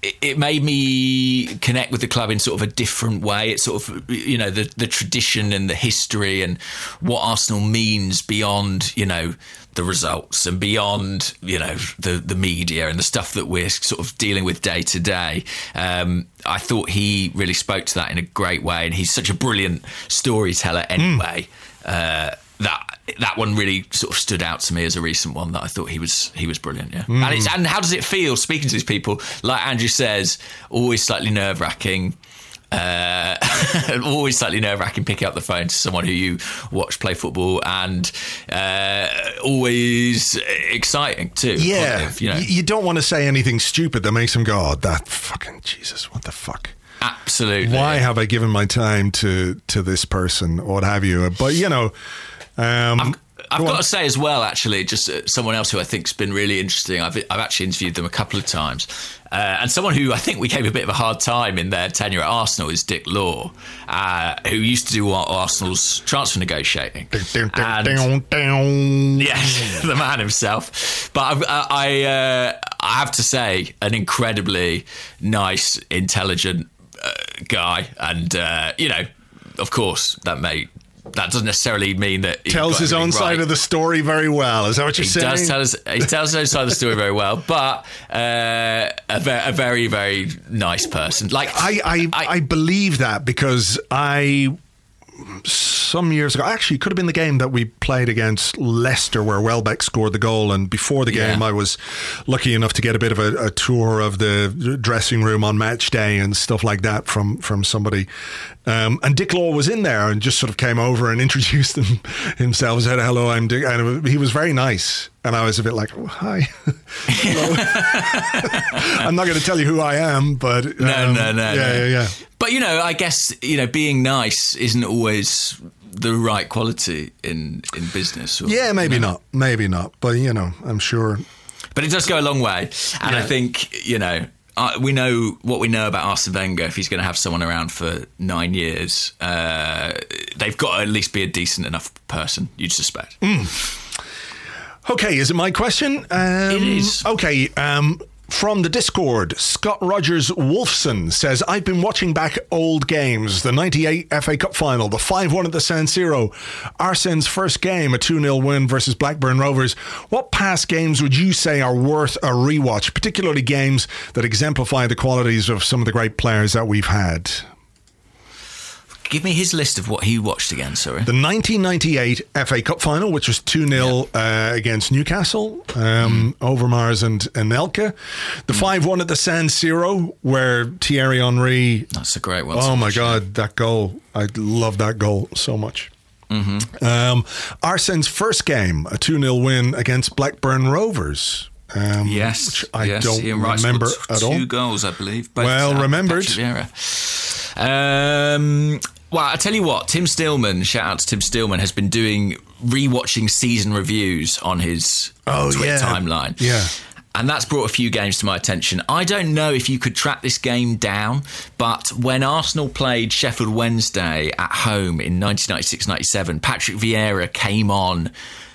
it, it made me connect with the club in sort of a different way. It's sort of you know the the tradition and the history and what Arsenal means beyond you know the results and beyond you know the the media and the stuff that we're sort of dealing with day to day. Um, I thought he really spoke to that in a great way, and he's such a brilliant storyteller anyway. Uh, that that one really sort of stood out to me as a recent one that I thought he was he was brilliant. Yeah, and it's and how does it feel speaking to these people? Like Andrew says, always slightly nerve wracking. Uh, always slightly nerve wracking picking up the phone to someone who you watch play football, and uh, always exciting too. Yeah, positive, you know, you don't want to say anything stupid that makes him go, oh, "That fucking Jesus, what the fuck." absolutely. Why have I given my time to to this person, or what have you? But you know, um, I've go got on. to say as well, actually, just uh, someone else who I think's been really interesting. I've I've actually interviewed them a couple of times, uh, and someone who I think we gave a bit of a hard time in their tenure at Arsenal is Dick Law, uh, who used to do Ar- Arsenal's transfer negotiating. And- yeah, the man himself. But I've, I, I, uh, I have to say, an incredibly nice, intelligent uh, guy, and uh, you know, of course, that may that doesn't necessarily mean that he Tells his own everything side of the story very well. Is that what you're He saying? does tell us. He tells his own side of the story very well, but uh, a, ve- a very, very nice person. Like I, I, I, believe that because I some years ago, actually, it could have been the game that we played against Leicester where Welbeck scored the goal. And before the game, Yeah. I was lucky enough to get a bit of a, a tour of the dressing room on match day and stuff like that from, from somebody. Um, and Dick Law was in there and just sort of came over and introduced him, himself, said, Hello, I'm Dick. And he was very nice. And I was a bit like, oh, Hi. I'm not going to tell you who I am, but. no, um, no, no, Yeah, no. yeah, yeah. But you know, I guess you know, being nice isn't always the right quality in in business. Or, Yeah, maybe you know. not. Maybe not. But, you know, I'm sure. But it does go a long way, and I think you know. Uh, we know what we know about Arsene Wenger. If he's going to have someone around for nine years, uh, they've got to at least be a decent enough person. You'd suspect. Okay, is it my question? Um, It is. Okay, um, from the Discord, Scott Rogers Wolfson says, I've been watching back old games. The 98 FA Cup final, the 5 1 at the San Siro, Arsene's first game, a 2 0 win versus Blackburn Rovers. What past games would you say are worth a rewatch, particularly games that exemplify the qualities of some of the great players that we've had? Give me his list of what he watched again. Sorry. The 1998 FA Cup final, which was 2 0 uh, against Newcastle, um, Overmars and Anelka. The 5 1 at the San Siro, where Thierry Henry. That's a great one. Oh my watch. God, that goal. I love that goal so much. Mm-hmm. Um, Arsene's first game, a 2 0 win against Blackburn Rovers. Um, Yes, which I yes, don't remember at two all. goals, I believe. Well remembered. Um, well, I tell you what, Tim Stillman, shout out to Tim Stillman, has been doing rewatching season reviews on his Oh, Twitter yeah. timeline. Yeah. And that's brought a few games to my attention. I don't know if you could track this game down, but when Arsenal played Sheffield Wednesday at home in 1996 97, Patrick Vieira came on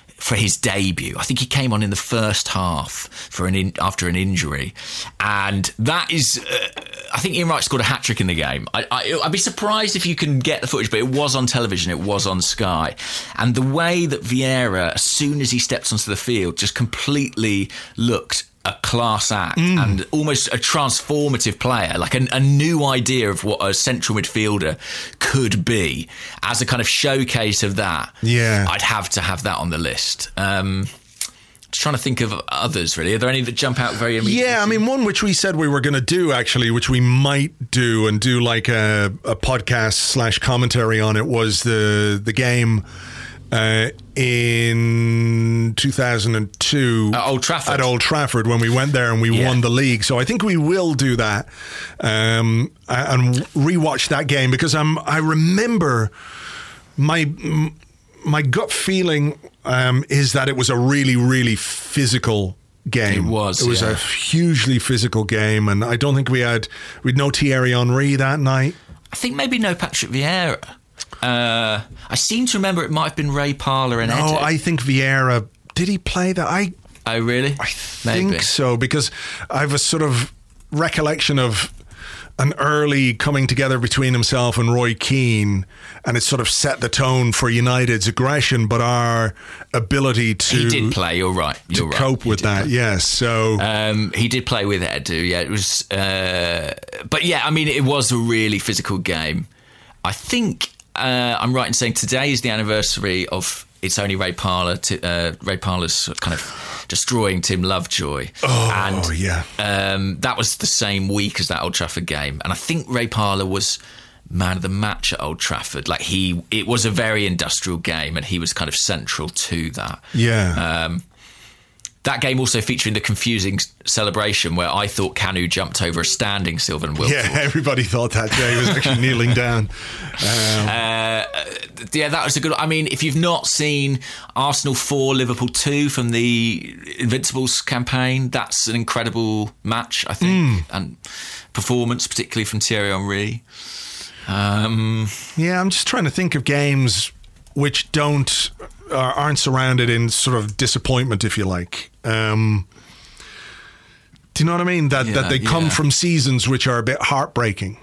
for his debut. I think he came on in the first half for an in, after an injury, and that is. Uh, I think Ian Wright scored a hat trick in the game. I, I, I'd be surprised if you can get the footage, but it was on television. It was on Sky, and the way that Vieira, as soon as he stepped onto the field, just completely looked a class act and almost a transformative player, like a, a new idea of what a central midfielder could be. As a kind of showcase of that, Yeah. I'd have to have that on the list. Um, trying to think of others. Really, are there any that jump out very immediately? Yeah, I mean, one which we said we were going to do actually, which we might do and do like a, a podcast slash commentary on it was the the game uh, in 2002 At Old Trafford. At Old Trafford when we went there and we Yeah. won the league. So I think we will do that um, and rewatch that game because I'm I remember my my gut feeling um, is that it was a really really physical game. It was, It was yeah. a hugely physical game, and I don't think we had we'd no Thierry Henry that night. I think maybe no Patrick Vieira. Uh, I seem to remember it might have been Ray Parlour and No, Edu. I think Vieira did he play that? I oh, really? I think so because I have a sort of recollection of an early coming together between himself and Roy Keane, and it sort of set the tone for United's aggression, but our ability to He did play. You're right. to You're right. cope He with that. play. Yes, so Um, he did play with Edu. Yeah, it was. Uh, but yeah, I mean, it was a really physical game. I think uh, I'm right in saying today is the anniversary of. It's only Ray Parlour. Uh, Ray Parlour's kind of destroying Tim Lovejoy. oh and yeah, Um, that was the same week as that Old Trafford game, and I think Ray Parlour was man of the match at Old Trafford. Like he, it was a very industrial game, and he was kind of central to that. yeah. Um, that game also featuring the confusing celebration where I thought Kanu jumped over a standing Sylvain Wiltord. yeah, everybody thought that Jay was actually kneeling down. Um, Uh, yeah, that was a good. I mean, if you've not seen Arsenal four, Liverpool two from the Invincibles campaign, that's an incredible match, I think, and performance, particularly from Thierry Henry. Um, Yeah, I'm just trying to think of games which don't uh, aren't surrounded in sort of disappointment, if you like. Um, do you know what I mean? That Yeah, that they come yeah. from seasons which are a bit heartbreaking.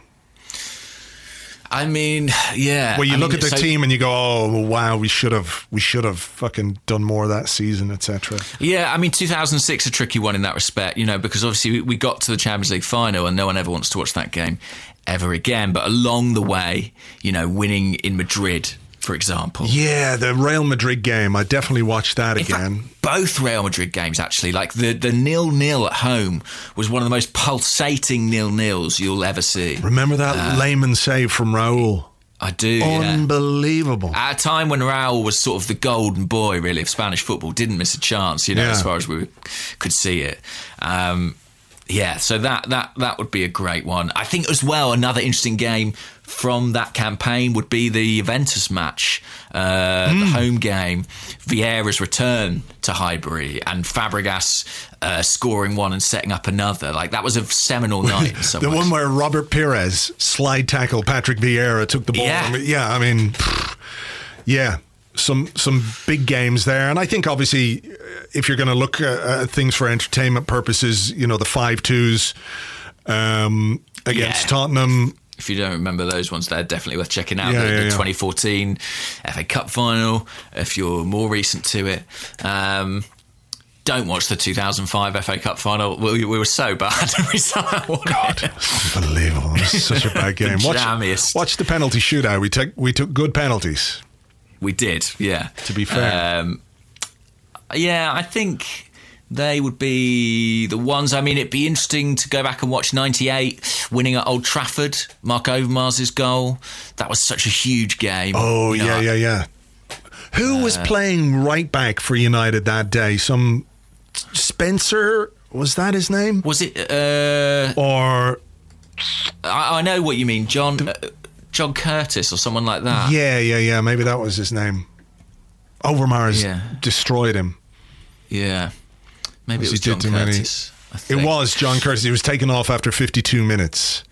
I mean, yeah. Well, you I look mean, at the so- team and you go, "Oh wow, we should have, we should have fucking done more that season, etc." Yeah, I mean, 2006 a tricky one in that respect, you know, because obviously we- we got to the Champions League final and no one ever wants to watch that game ever again. But along the way, you know, winning in Madrid, for example. Yeah, the Real Madrid game. I definitely watched that In fact, again. both Real Madrid games, actually, like the the nil nil at home was one of the most pulsating nil nils you'll ever see. Remember that Lehmann save from Raul? I do. yeah. Unbelievable. At a time when Raul was sort of the golden boy, really, of Spanish football, didn't miss a chance, you know, Yeah. as far as we could see it. Um, yeah, so that that that would be a great one. I think as well another interesting game from that campaign would be the Juventus match, uh, the home game, Vieira's return to Highbury, and Fabregas uh, scoring one and setting up another. Like that was a seminal night. In some The one where Robert Pires slide tackle Patrick Vieira took the ball. Yeah. I mean, yeah, I mean, yeah, some some big games there, and I think obviously uh, if you're going to look at, things for entertainment purposes, you know, the five twos um, against Yeah. Tottenham. if you don't remember those ones, they're definitely worth checking out. Yeah, the, yeah, the yeah. 2014 FA Cup final, if you're more recent to it. Um, don't watch the 2005 FA Cup final. We, we were so bad. we somehow won it. Unbelievable! It was such a bad game. Watch, watch the penalty shootout. We took we took good penalties. We did, yeah. To be fair. Um, yeah, I think they would be the ones. I mean, it'd be interesting to go back and watch 98 winning at Old Trafford, Mark Overmars' goal. That was such a huge game. Oh You know, yeah, yeah, yeah. Who was playing right back for United that day? Some Spencer was that his name? Was it? Uh, Or I, I know what you mean, John. Uh, John Curtis or someone like that. yeah, yeah, yeah. Maybe that was his name. Overmars Yeah. destroyed him. Yeah. Maybe it was John many- Curtis. I It was John Curtis. He was taken off after 52 minutes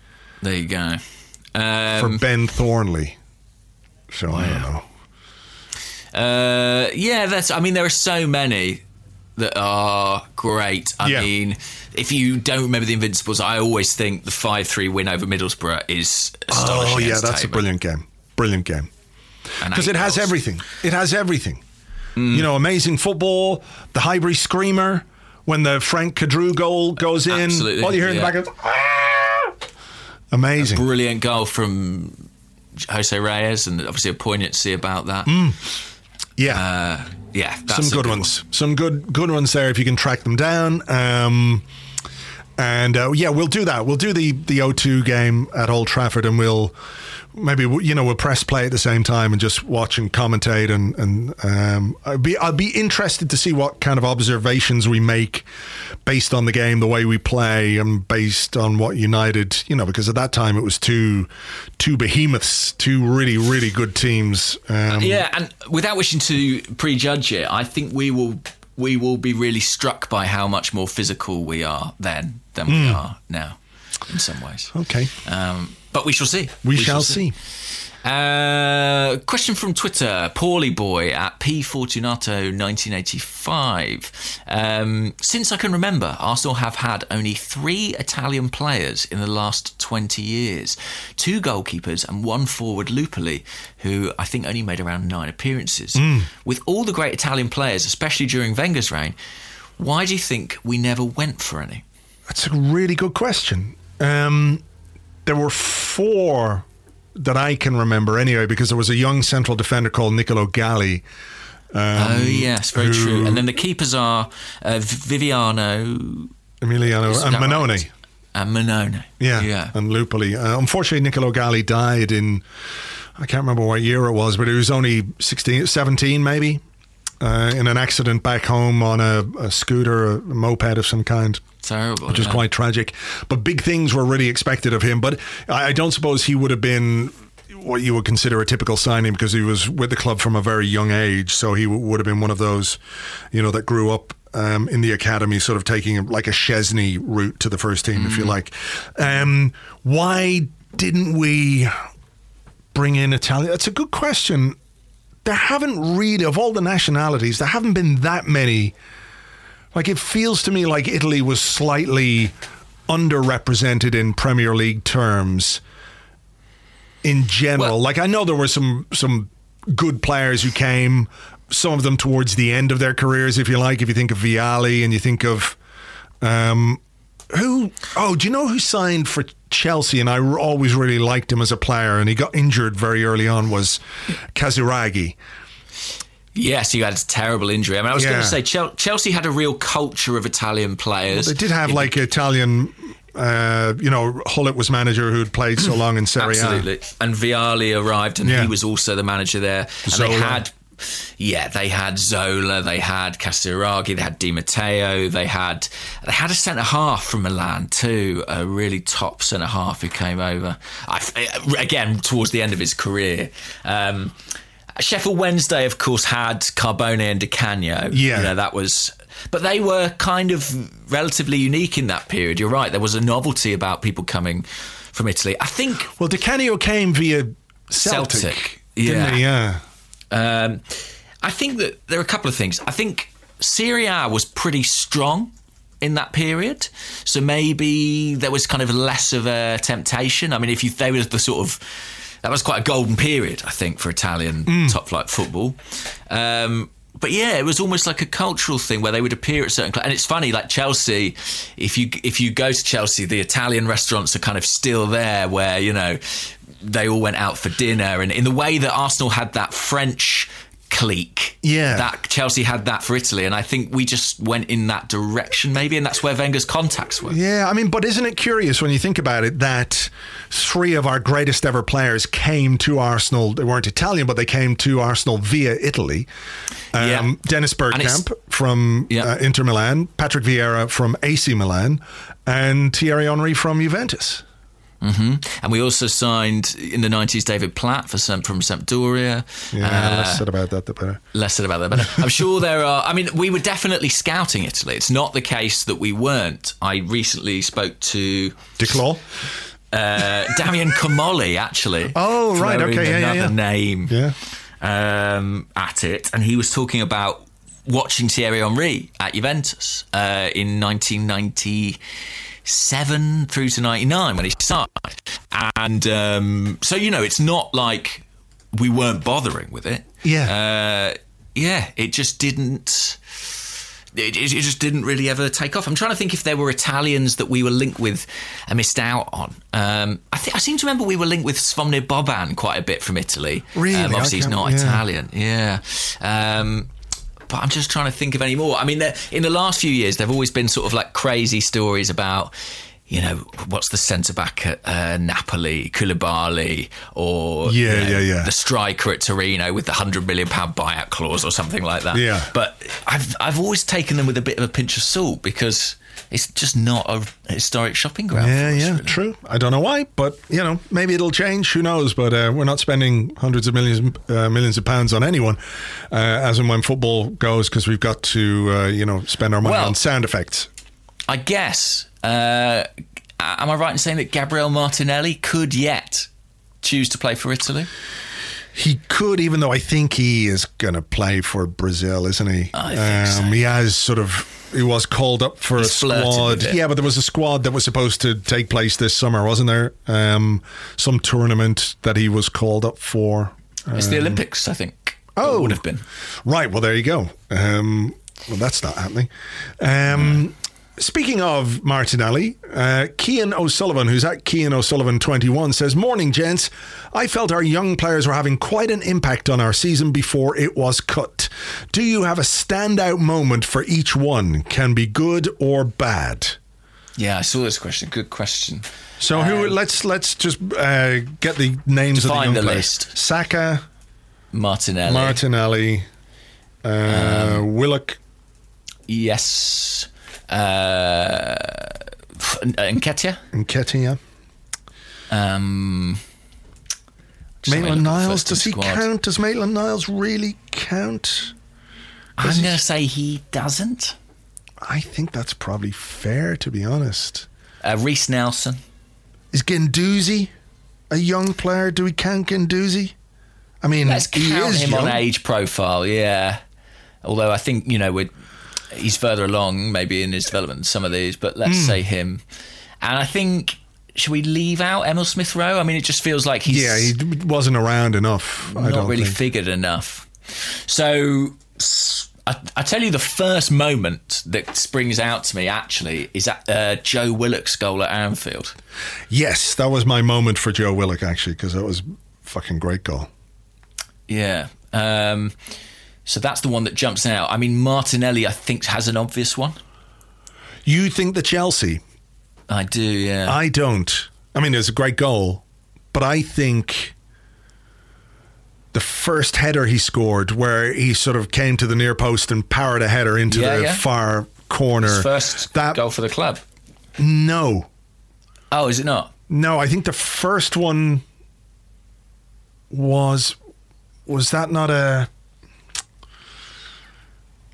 There you go. for Um, Ben Thornley. So I don't know. uh, yeah, that's. I mean, there are so many that are great. I Yeah. mean, if you don't remember the Invincibles, I always think the five-three win over Middlesbrough is astonishing. Oh yeah, that's a brilliant game. Brilliant game. Because it has everything. It has everything. You know, amazing football, the Highbury screamer when the Franck Queudrue goal goes in. Absolutely, All you hear in the yeah. back is "Ah!" amazing. Brilliant goal from Jose Reyes, and obviously a poignancy about that. Yeah, Uh, yeah, some good, one. ones. Some good good ones there if you can track them down. Um, and uh, yeah, we'll do that. We'll do the the O2 game at Old Trafford, and we'll maybe you know we'll press play at the same time and just watch and commentate. And and um, I'd be I'll be interested to see what kind of observations we make based on the game, the way we play, and based on what United, you know, because at that time it was two two behemoths, two really really good teams. Um, Yeah, and without wishing to prejudge it, I think we will we will be really struck by how much more physical we are then than we Hmm. are now, in some ways. Okay. Um, but we shall see. We, shall, see. Uh, question from Twitter, Paulie Boy at P Fortunato 1985. Um, since I can remember, Arsenal have had only three Italian players in the last 20 years two goalkeepers and one forward, Lupoli, who I think only made around nine appearances. With all the great Italian players, especially during Wenger's reign, why do you think we never went for any? That's a really good question. Um, there were four that I can remember anyway, because there was a young central defender called Nicolo Galli. oh, yes, very Um, who- true. And then the keepers are uh, Viviano Emiliano and Mannone. right? and Mannone. Yeah, yeah. and Lupoli. Uh, unfortunately, Nicolo Galli died in, I can't remember what year it was, but he was only 16, 17 maybe, uh, in an accident back home on a, a scooter, a moped of some kind. Terrible. which is quite tragic. But big things were really expected of him. But I, I don't suppose he would have been what you would consider a typical signing because he was with the club from a very young age. So he w- would have been one of those, you know, that grew up. Um, in the academy, sort of taking like a Szczesny route to the first team, if you like. Um, why didn't we bring in Italian? That's a good question. There haven't really, of all the nationalities, there haven't been that many like it feels to me like Italy was slightly underrepresented in Premier League terms. in general? Well- like I know there were some some good players who came, some of them towards the end of their careers, if you like. If you think of Vialli and you think of um, who? Oh, do you know who signed for Chelsea? And I r- always really liked him as a player, and he got injured very early on. Was Casiraghi? Yes, you had a terrible injury. I mean, I was Yeah. going to say Chelsea had a real culture of Italian players. They did have like Italian. Uh, you know, Gullit was manager who had played so long in Serie A. Absolutely. And Vialli arrived, and Yeah. he was also the manager there. And Zola. they had, yeah, they had Zola, they had Casiraghi, they had Di Matteo, they had they had a centre half from Milan too, a really top centre half who came over. I, again, towards the end of his career. Um, Sheffield Wednesday, of course, had Carbone and Di Canio. Yeah. you know that was. But they were kind of relatively unique in that period. You're right. There was a novelty about people coming from Italy. I think Well, Di Canio came via Celtic, Celtic, he? Yeah. Um, I think that there are a couple of things. I think Serie A was pretty strong in that period, so maybe there was kind of less of a temptation. I mean, if you they were the sort of that was quite a golden period, I think, for Italian top flight football. Um, but yeah, it was almost like a cultural thing where they would appear at certain, cl- and it's funny, like Chelsea. If you if you go to Chelsea, the Italian restaurants are kind of still there, where you know they all went out for dinner, and in the way that Arsenal had that French clique, Yeah. that Chelsea had that for Italy, and I think we just went in that direction, maybe, and that's where Wenger's contacts were. Yeah, I mean, but isn't it curious when you think about it that three of our greatest ever players came to Arsenal? They weren't Italian, but they came to Arsenal via Italy. Um, Yeah. Dennis Bergkamp from Yeah. uh, Inter Milan, Patrick Vieira from AC Milan, and Thierry Henry from Juventus. And we also signed in the 90s David Platt for some, from Sampdoria. Yeah, Uh, less said about that, the better. less said about that, but I'm sure there are. I mean, we were definitely scouting Italy. It's not the case that we weren't. I recently spoke to Declaw. uh, Damian actually. Oh, right, okay, yeah, yeah, another yeah. name Yeah. um, at it, and he was talking about watching Thierry Henry at Juventus uh, in 1997 through to 99 when he started. And um, so, you know, it's not like we weren't bothering with it. Yeah. Uh, yeah, it just didn't. It, it it just didn't really ever take off. I'm trying to think if there were Italians that we were linked with and missed out on. Um, I think I seem to remember we were linked with Zvonimir Boban quite a bit from Italy. Really? Um, obviously, he's not yeah. Italian. Yeah. Um, but I'm just trying to think of any more. I mean, in the last few years, there have always been sort of like crazy stories about, you know, what's the centre back at uh, Napoli, Koulibaly, or you Yeah, know, yeah, yeah. the striker at Torino with the hundred million pound buyout clause or something like that. Yeah. But I've I've always taken them with a bit of a pinch of salt because it's just not a historic shopping ground. Yeah, us, yeah, really. true. I don't know why, but you know, maybe it'll change. Who knows? But uh, we're not spending hundreds of millions, uh, millions of pounds on anyone, uh, as and when football goes, because we've got to, uh, you know, spend our money Well- on sound effects. I guess. Uh, am I right in saying that Gabriel Martinelli could yet choose to play for Italy? He could, even though I think he is going to play for Brazil, isn't he? I think so. He has sort of. He was called up for He's a squad. Yeah, but there was a squad that was supposed to take place this summer, wasn't there? Um, some tournament that he was called up for. It's the Olympics, I think. Oh. It would have been. Right. Well, there you go. Um, well, that's not happening. Um, speaking of Martinelli, uh, Kean O'Sullivan, who's at Kean O'Sullivan 21, says, Morning, gents. I felt our young players were having quite an impact on our season before it was cut. Do you have a standout moment for each one? Can be good or bad. Yeah, I saw this question. Good question. So who? Let's let's just uh, get the names of the young the players. list. Saka, Martinelli. Martinelli, uh, Willock, yes. Uh, Nketiah. and Ketia. Um, Maitland look at the Niles, does he squad. count? Does Maitland Niles really count? I'm going to say he doesn't. I think that's probably fair, to be honest. Uh, Reiss Nelson. Is Guendouzi a young player? Do we count Guendouzi? I mean, Let's he count is him young. on age profile, yeah. Although I think, you know, we're, he's further along maybe in his development some of these, but let's say him. And I think should we leave out Emil Smith Rowe? I mean, it just feels like he's Yeah, he wasn't around enough. I not don't really think. figured enough. So I tell you, the first moment that springs out to me actually is at uh, Joe Willock's goal at Anfield. yes, that was my moment for Joe Willock actually because that was fucking great goal. Yeah. Um, so that's the one that jumps out. I mean, Martinelli, I think, has an obvious one. You think the Chelsea? I do, yeah. I don't. I mean, it was a great goal, but I think the first header he scored, where he sort of came to the near post and powered a header into Yeah, the yeah. far corner. His first that goal for the club. no, Oh, is it not? no. I think the first one was was that not a.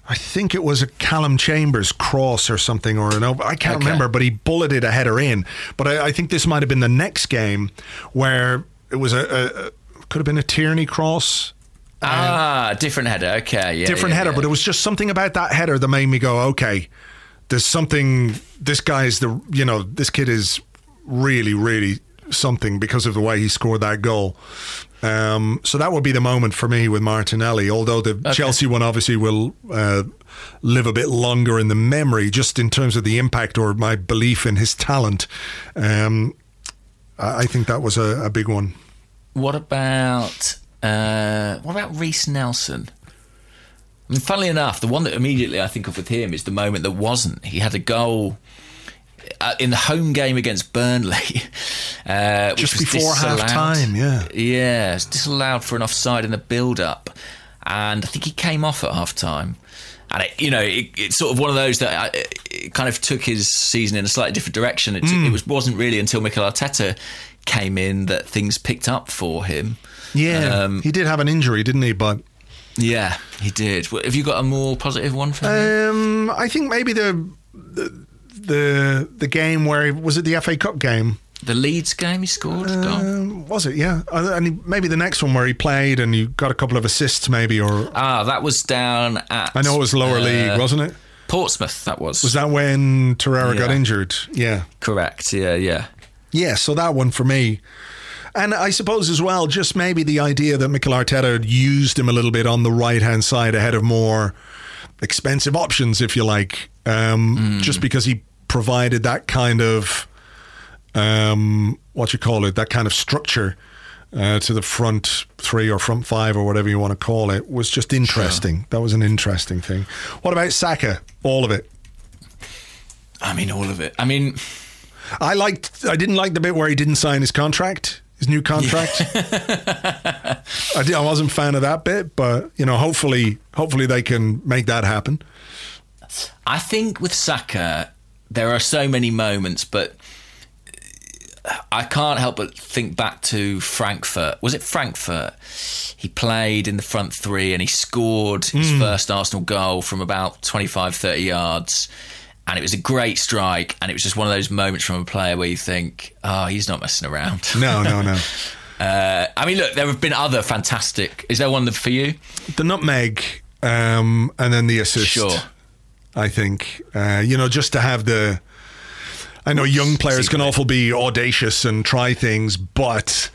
I think it was a Callum Chambers cross or something, or no, I can't Okay. remember. But he bulleted a header in. But I, I think this might have been the next game where it was a, a, could have been a Tierney cross, Ah, different header. Okay, yeah. different yeah, header. yeah. But it was just something about that header that made me go, okay, there's something. This guy's the you know this kid is really really something because of the way he scored that goal. Um, so that would be the moment for me with Martinelli. Although the Chelsea one obviously will uh, live a bit longer in the memory, just in terms of the impact or my belief in his talent. Um, I I think that was a, a big one. What about uh, what about Reiss Nelson? I mean, funnily enough, the one that immediately I think of with him is the moment that wasn't. He had a goal uh, in the home game against Burnley, uh, Just before half-time, yeah. yeah, it's disallowed for an offside in the build-up, and I think he came off at half time. And it, you know, it, it's sort of one of those that uh, it kind of took his season in a slightly different direction. It, Mm. it was wasn't really until Mikel Arteta came in that things picked up for him. Yeah, Um, he did have an injury, didn't he? But Yeah, he did. Have you got a more positive one for me? Um, I think maybe the, the the the game where he, was it the FA Cup game? The Leeds game he scored. Um, was it? Yeah, Uh, and he, maybe the next one where he played and you got a couple of assists, maybe. Or Ah, that was down at. I know it was lower uh, league, wasn't it? Portsmouth. That was. Was that when Torreira got injured? Yeah, correct? Yeah, yeah. yeah. So that one for me. And I suppose as well, just maybe the idea that Mikel Arteta used him a little bit on the right hand side ahead of more expensive options, if you like, um, just because he provided that kind of um, what you call it, that kind of structure uh, to the front three or front five or whatever you want to call it was just interesting. That was an interesting thing. What about Saka? All of it. I mean, all of it. I mean, I liked. I didn't like the bit where he didn't sign his contract, his new contract. I, did, I wasn't a fan of that bit, but you know, hopefully, hopefully they can make that happen. I think with Saka, there are so many moments, but I can't help but think back to Frankfurt. Was it Frankfurt? He played in the front three and he scored his first Arsenal goal from about 25, 30 yards. And it was a great strike. And it was just one of those moments from a player where you think, oh, he's not messing around. No, no, no. Uh, I mean, look, there have been other fantastic. Is there one for you? the nutmeg, um, and then the assist. Sure. I think uh, you know just to have the. I know young players can often be audacious and try things, but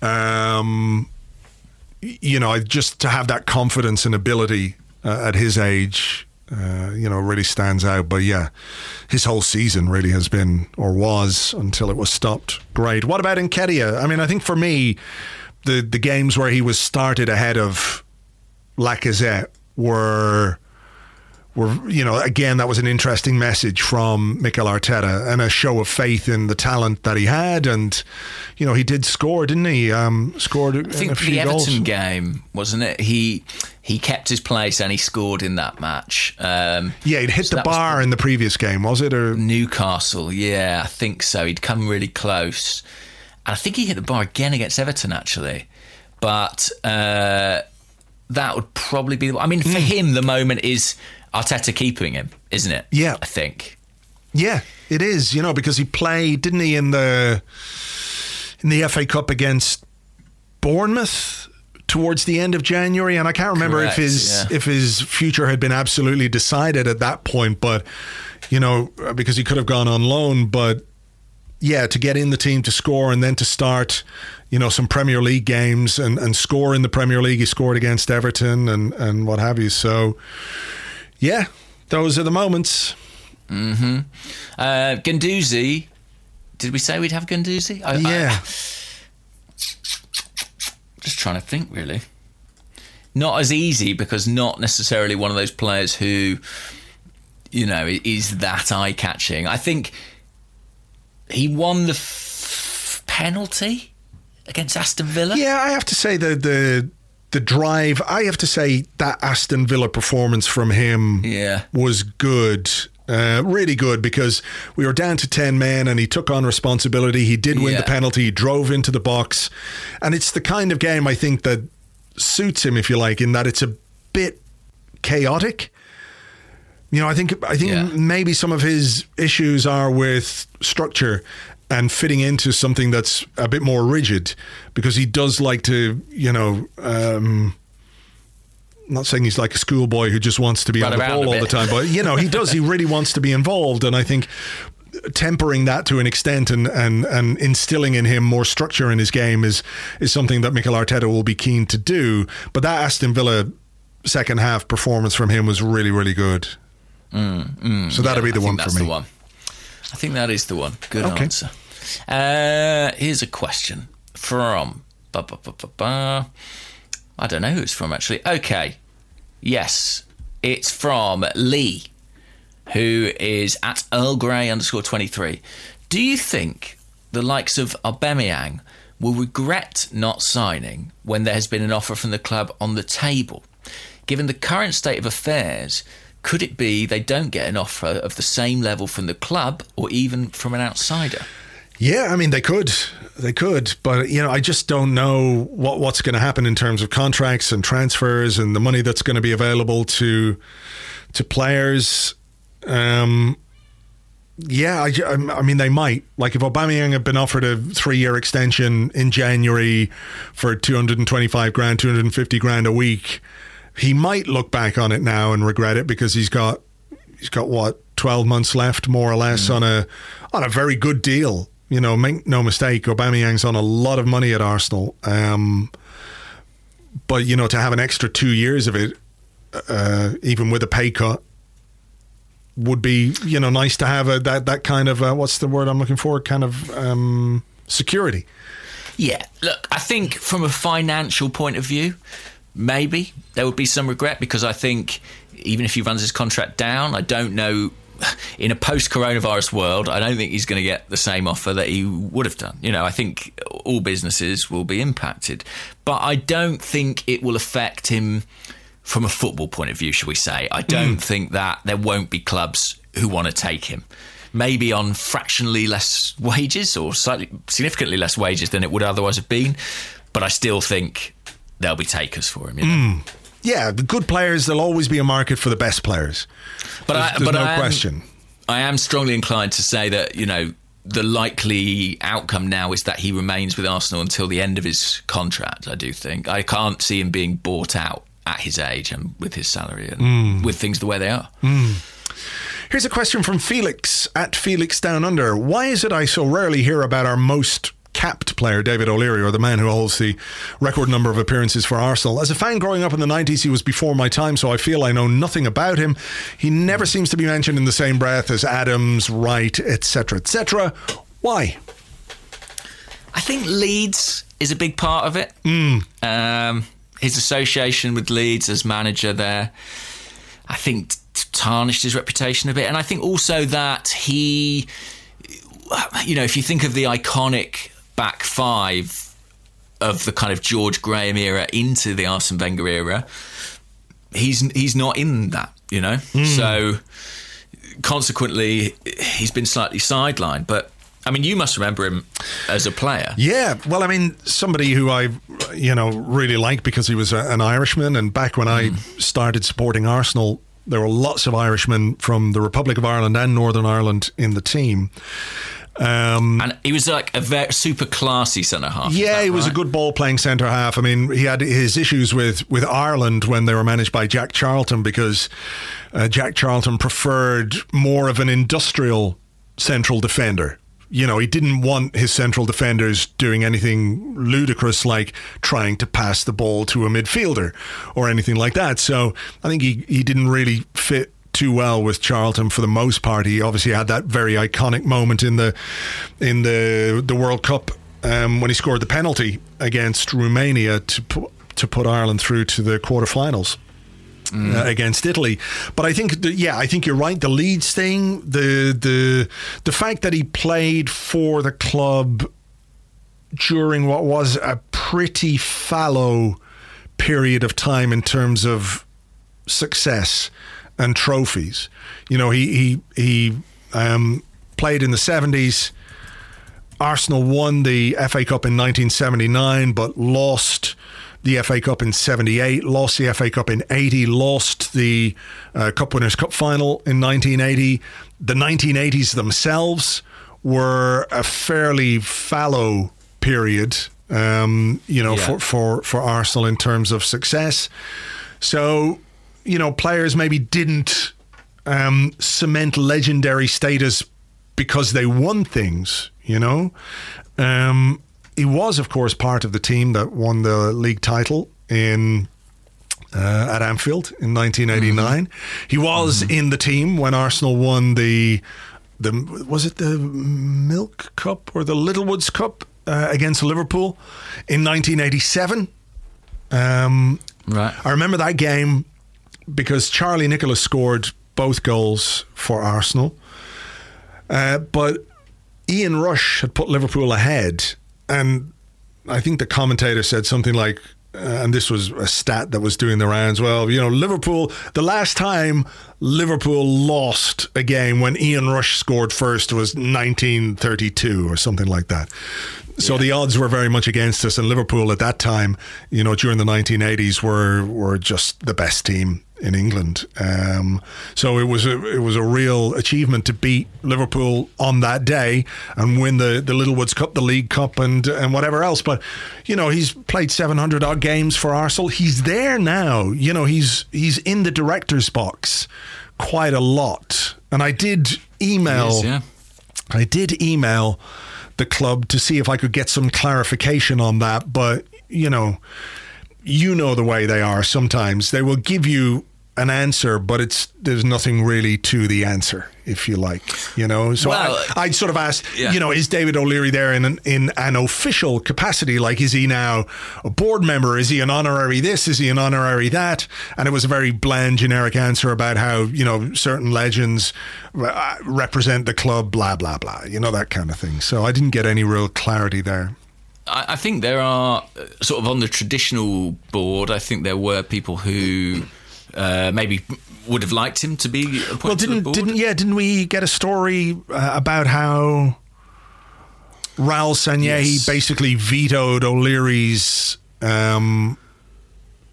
um, you know, just to have that confidence and ability uh, at his age, uh, you know, really stands out. But yeah, his whole season really has been or was until it was stopped. Great. What about Nketiah? I mean, I think for me, the the games where he was started ahead of Lacazette were were you know again that was an interesting message from Mikel Arteta and a show of faith in the talent that he had and you know he did score didn't he um scored I think the few Everton game, wasn't it? He he kept his place and he scored in that match. Um, yeah he'd hit so the bar in the previous game was it or Newcastle, yeah, I think so. He'd come really close. And I think he hit the bar again against Everton, actually. But uh, that would probably be. I mean, for Hmm. him, the moment is Arteta keeping him, isn't it? Yeah. I think. Yeah, it is. You know, because he played, didn't he, in the in the FA Cup against Bournemouth towards the end of January, and I can't remember Correct, if his yeah. if his future had been absolutely decided at that point. But you know, because he could have gone on loan, but yeah, to get in the team to score and then to start, you know, some Premier League games and, and score in the Premier League. He scored against Everton and, and what have you. So, yeah, those are the moments. Mm-hmm. Uh, Guendouzi, did we say we'd have Guendouzi? I, Yeah. I, just trying to think, really. Not as easy because not necessarily one of those players who, you know, is that eye catching. I think he won the f- penalty against Aston Villa. Yeah, I have to say the the the drive. I have to say that Aston Villa performance from him Yeah. was good. Uh, really good because we were down to 10 men and he took on responsibility. He did win Yeah. the penalty. He drove into the box. And it's the kind of game I think that suits him, if you like, in that it's a bit chaotic. You know, I think I think Yeah. maybe some of his issues are with structure and fitting into something that's a bit more rigid because he does like to, you know, um, not saying he's like a schoolboy who just wants to be Run on the ball all the time, but you know, he does. He really wants to be involved, and I think tempering that to an extent and, and, and instilling in him more structure in his game is is something that Mikel Arteta will be keen to do. But that Aston Villa second half performance from him was really really good. so that'll be the Mm, I one for me. one. I think that is the one. Good Okay. answer. Uh, here's a question from. Ba, ba, ba, ba. I don't know who it's from actually. Okay. Yes, it's from Lee, who is at Earl Grey underscore 23. Do you think the likes of Aubameyang will regret not signing when there has been an offer from the club on the table? Given the current state of affairs, could it be they don't get an offer of the same level from the club or even from an outsider? Yeah, I mean they could, they could, but you know I just don't know what what's going to happen in terms of contracts and transfers and the money that's going to be available to to players. Um, yeah, I, I'm- I mean they might. Like if Aubameyang had been offered a three year extension in January for 225 grand, 250 grand a week, he might look back on it now and regret it because he's got he's got what 12 months left more or less on a on a very good deal you know make no mistake Aubameyang's on a lot of money at Arsenal um, but you know to have an extra 2 years of it uh, even with a pay cut would be you know nice to have a, that that kind of uh, what's the word I'm looking for kind of um, security Yeah, look, I think from a financial point of view, maybe there would be some regret because I think even if he runs his contract down, I don't know. In a post-coronavirus world, I don't think he's going to get the same offer that he would have done. You know, I think all businesses will be impacted, but I don't think it will affect him from a football point of view. Shall we say? I don't mm. think that there won't be clubs who want to take him maybe on fractionally less wages or slightly significantly less wages than it would otherwise have been. But I still think there'll be takers for him. You know? Mm. Yeah the good players there'll always be a market for the best players But there's, I, there's but no I am, question I am strongly inclined to say that you know the likely outcome now is that he remains with Arsenal until the end of his contract. I do think I can't see him being bought out at his age and with his salary and mm. with things the way they are. Mm. Here's a question from Felix at Felix Down Under. Why is it I so rarely hear about our most capped player, David O'Leary, or the man who holds the record number of appearances for Arsenal? As a fan growing up in the 90s, he was before my time, so I feel I know nothing about him. He never seems to be mentioned in the same breath as Adams, Wright, etc., etc. Why? I think Leeds is a big part of it. Um, his association with Leeds as manager there, I think, tarnished his reputation a bit. And I think also that he, you know, if you think of the iconic back five of the kind of George Graham era into the Arsene Wenger era, he's he's not in that, you know. Hmm. So consequently, he's been slightly sidelined. But I mean, you must remember him as a player. Yeah, well, I mean, somebody who I, you know, really like because he was a, an Irishman, and back when I hmm. started supporting Arsenal, there were lots of Irishmen from the Republic of Ireland and Northern Ireland in the team. Um, And he was like a very super classy centre half. yeah, he was a good ball playing centre half. I mean, he had his issues with, with Ireland when they were managed by Jack Charlton because uh, Jack Charlton preferred more of an industrial central defender. You know, he didn't want his central defenders doing anything ludicrous like trying to pass the ball to a midfielder or anything like that. So I think he, he didn't really fit too well with Charlton for the most part. He obviously had that very iconic moment in the in the the World Cup um, when he scored the penalty against Romania to put to put Ireland through to the quarterfinals. Uh, against Italy, but I think the, yeah, I think you're right. The Leeds thing, the the the fact that he played for the club during what was a pretty fallow period of time in terms of success and trophies. You know, he he he um, played in the seventies. Arsenal won the FA Cup in 1979, but lost the FA Cup in 78, lost the FA Cup in 80, lost the uh, Cup Winners' Cup final in 1980. The 1980s themselves were a fairly fallow period, um, you know, Yeah. for, for, for Arsenal in terms of success. So, you know, players maybe didn't um, cement legendary status because they won things, you know. Um, he was, of course, part of the team that won the league title in uh, at Anfield in 1989. He was in the team when Arsenal won the the was it the Milk Cup or the Littlewoods Cup uh, against Liverpool in 1987. Um, Right. I remember that game because Charlie Nicholas scored both goals for Arsenal. Uh, but Ian Rush had put Liverpool ahead. And I think the commentator said something like, uh, and this was a stat that was doing the rounds. Well, you know, Liverpool, the last time Liverpool lost a game when Ian Rush scored first was 1932 or something like that. So the odds were very much against us, and Liverpool at that time, you know, during the 1980s, were were just the best team in England. Um, so it was a it was a real achievement to beat Liverpool on that day and win the the Littlewoods Cup, the League Cup, and and whatever else. But you know, he's played 700 odd games for Arsenal. He's there now. You know, he's he's in the director's box quite a lot. And I did email. Yes, yeah. I did email the club to see if I could get some clarification on that, but you know, you know the way they are sometimes. They will give you an answer, but it's there's nothing really to the answer, if you like. You know, so Well, I, I'd sort of asked, yeah. you know, is David O'Leary there in an, in an official capacity? Like, is he now a board member? Is he an honorary this? Is he an honorary that? And it was a very bland, generic answer about how you know certain legends uh, represent the club, blah blah blah. You know that kind of thing. So I didn't get any real clarity there. I, I think there are uh, sort of on the traditional board. I think there were people who uh, maybe would have liked him to be Well, didn't didn't yeah? Didn't we get a story uh, about how Raul Sanllehi Yes. basically vetoed O'Leary's um,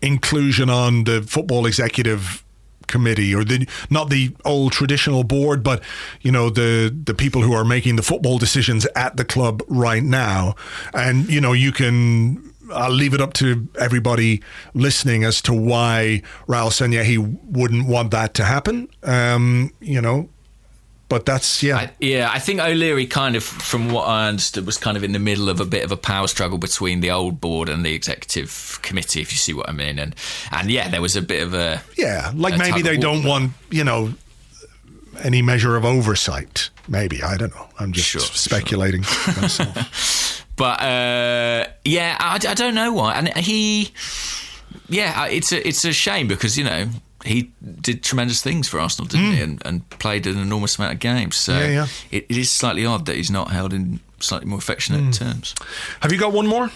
inclusion on the football executive committee or the not the old traditional board but you know the the people who are making the football decisions at the club right now and you know you can I'll leave it up to everybody listening as to why Raul Sanllehi wouldn't want that to happen um you know but that's yeah I, yeah, I think O'Leary kind of, from what I understood, was kind of in the middle of a bit of a power struggle between the old board and the executive committee, if you see what I mean. And and yeah, there was a bit of a Yeah, like a maybe they don't want, you know, any measure of oversight. Maybe I don't know. I'm just Sure, speculating myself. But uh, yeah, I, I don't know why. And he, yeah, it's a it's a shame because you know he did tremendous things for Arsenal, didn't he? And, and played an enormous amount of games. So Hmm. Yeah, yeah. It, it is slightly odd that he's not held in slightly more affectionate Hmm. terms. Have you got one more?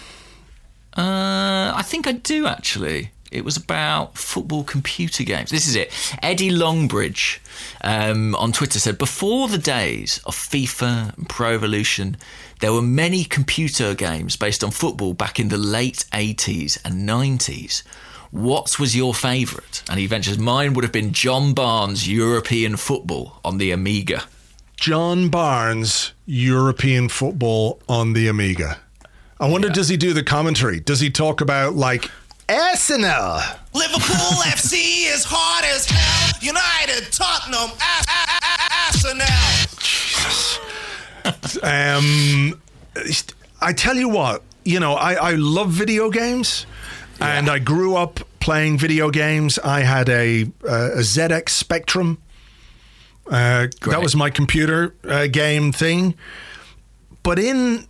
Uh, I think I do actually. It was about football computer games. This is it. Eddie Longbridge um, on Twitter said Before the days of FIFA and Pro Evolution, there were many computer games based on football back in the late 80s and 90s. What was your favourite? And he ventures, mine would have been John Barnes' European football on the Amiga. John Barnes, European football on the Amiga. I wonder, does he do the commentary? Does he talk about like Arsenal? Liverpool FC is hard as hell. United, Tottenham, A- A- A- Arsenal. Um, I tell you what, you know, I, I love video games, and I grew up playing video games. I had a, a, a ZX Spectrum. Uh, that was my computer uh, game thing. But in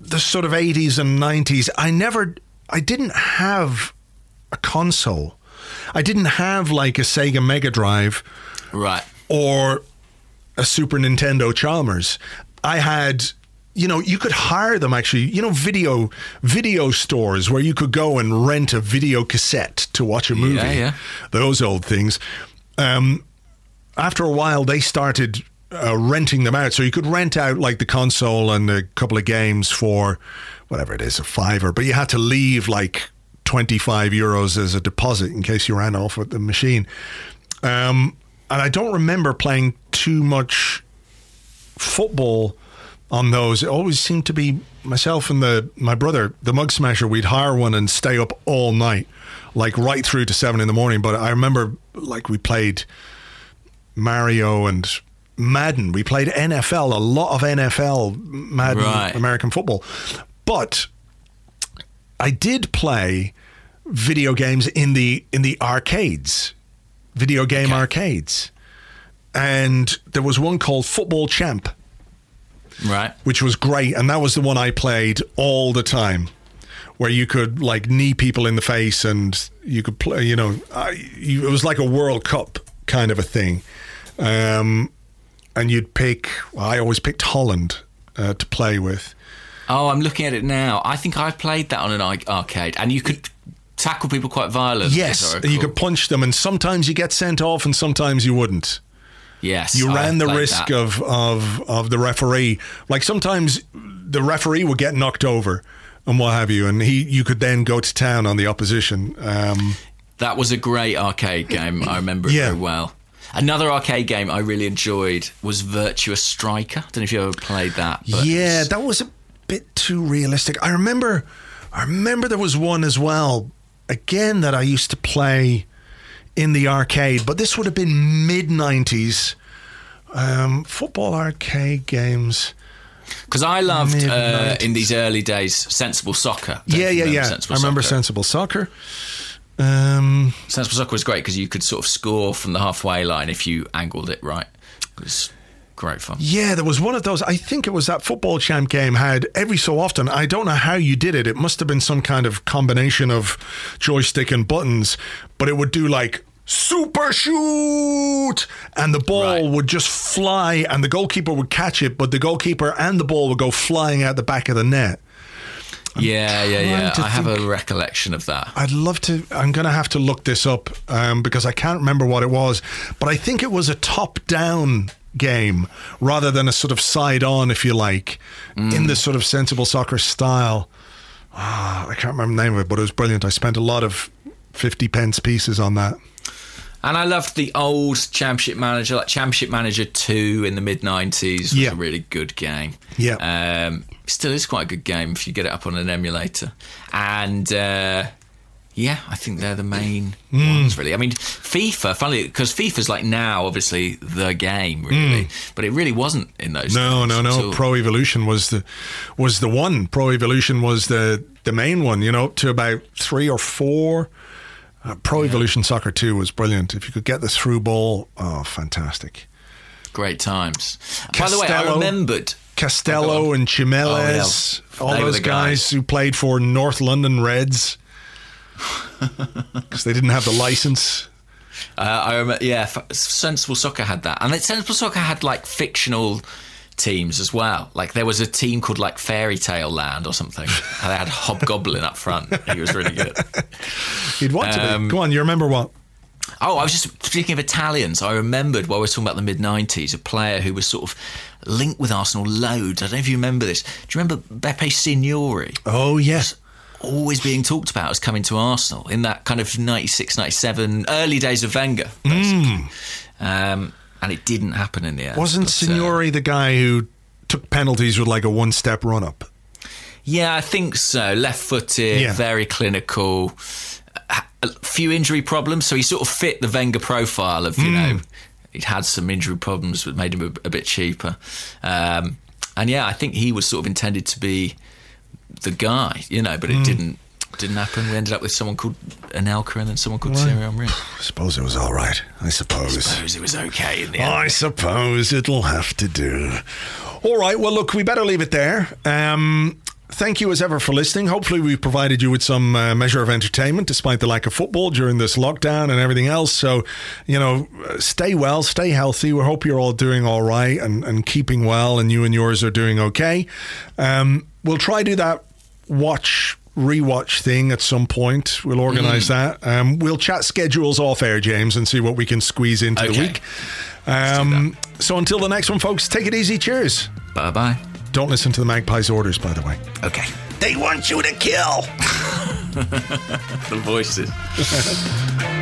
the sort of 80s and 90s, I never, I didn't have a console. I didn't have like a Sega Mega Drive Right. or a Super Nintendo Chalmers. I had, you know, you could hire them actually. You know, video video stores where you could go and rent a video cassette to watch a movie. Yeah, yeah. Those old things. Um, after a while, they started uh, renting them out, so you could rent out like the console and a couple of games for whatever it is, a fiver. But you had to leave like twenty five euros as a deposit in case you ran off with the machine. Um, and I don't remember playing too much football on those. It always seemed to be myself and the my brother, the Mug Smasher. We'd hire one and stay up all night, like right through to seven in the morning. But I remember like we played Mario and Madden. We played NFL, a lot of NFL, Madden, Right. American football. But I did play video games in the in the arcades, video game arcades, and there was one called Football Champ, Right. which was great, and that was the one I played all the time, where you could like knee people in the face, and you could play. You know, I, you, it was like a World Cup kind of a thing, um, and you'd pick. Well, I always picked Holland uh, to play with. Oh, I'm looking at it now. I think I played that on an arcade, and you could tackle people quite violently. Yes, as I and you could punch them, and sometimes you get sent off, and sometimes you wouldn't. Yes, You ran the risk that. of, of of the referee. Like sometimes the referee would get knocked over and what have you, and he you could then go to town on the opposition. Um, That was a great arcade game. I remember it Yeah. very well. Another arcade game I really enjoyed was Virtua Striker. I don't know if you ever played that. But yeah, that was a bit too realistic. I remember, I remember there was one as well. Again, that I used to play in the arcade, but this would have been mid nineties. Um, football arcade games. Because I loved uh, in these early days Sensible Soccer. Yeah, yeah, yeah. Sensible I remember Soccer? Sensible Soccer. Um, Sensible Soccer was great because you could sort of score from the halfway line if you angled it right. It was great fun. Yeah, there was one of those. I think it was that football champ game had every so often. I don't know how you did it. It must have been some kind of combination of joystick and buttons, but it would do like super shoot and the ball Right. would just fly and the goalkeeper would catch it, but the goalkeeper and the ball would go flying out the back of the net. Yeah, yeah, yeah. to I have a recollection of that. I'd love to. I'm going to have to look this up um, because I can't remember what it was, but I think it was a top-down game rather than a sort of side-on, if you like, in the sort of sensible soccer style. Ah, I can't remember the name of it, but it was brilliant. I spent a lot of fifty pence pieces on that. And I loved the old Championship Manager, like Championship Manager 2 in the mid 90s was Yeah. a really good game. Yeah. Um, still is quite a good game if you get it up on an emulator. And uh, yeah, I think they're the main Hmm. ones, really. I mean, FIFA, funnily, because FIFA's like now, obviously, the game, really. But it really wasn't in those. No, no, no. Pro Evolution was the was the one. Pro Evolution was the the main one. You know, up to about three or four. Uh, Pro Evolution Soccer Two was brilliant. If you could get the through ball, oh, fantastic. Great times. By the way, I remembered. Castello Oh, and Chimeles, Oh, yeah. all They those guys. guys. who played for North London Reds because they didn't have the license. Uh, I remember, yeah, F- Sensible Soccer had that, and Sensible Soccer had like fictional teams as well. Like there was a team called like Fairy Tale Land or something. and they had Hobgoblin up front. He was really good. You'd want to Um, be. Go on, you remember what? Oh, I was just speaking of Italians. I remembered while we were talking about the mid '90s, a player who was sort of linked with Arsenal loads. I don't know if you remember this. Do you remember Beppe Signori? Oh yes, always being talked about as coming to Arsenal in that kind of 96, 97, early days of Wenger, basically. Um, and it didn't happen in the end. wasn't but, uh, Signori the guy who took penalties with like a one-step run-up? yeah, I think so. Left footed, Yeah. very clinical, a a few injury problems. So he sort of fit the Wenger profile of, you Hmm. know, he'd had some injury problems that made him a, a bit cheaper. Um, and yeah, I think he was sort of intended to be the guy, you know, but it didn't didn't happen. We ended up with someone called Anelka and then someone called Right. Thierry Henry. I suppose it was all right. I suppose. Suppose it was okay in the end. I suppose it'll have to do. All right. Well, look, we better leave it there. Um, thank you as ever for listening. Hopefully, we've provided you with some uh, measure of entertainment despite the lack of football during this lockdown and everything else. So, you know, stay well, stay healthy. We hope you're all doing all right and, and keeping well, and you and yours are doing okay. Um, we'll try to do that watch rewatch thing at some point. We'll organise that. Um, we'll chat schedules off air, James, and see what we can squeeze into the week. Um, so until the next one, folks, take it easy. Cheers. Bye bye. Don't listen to the magpie's orders, by the way. Okay. They want you to kill. The voices.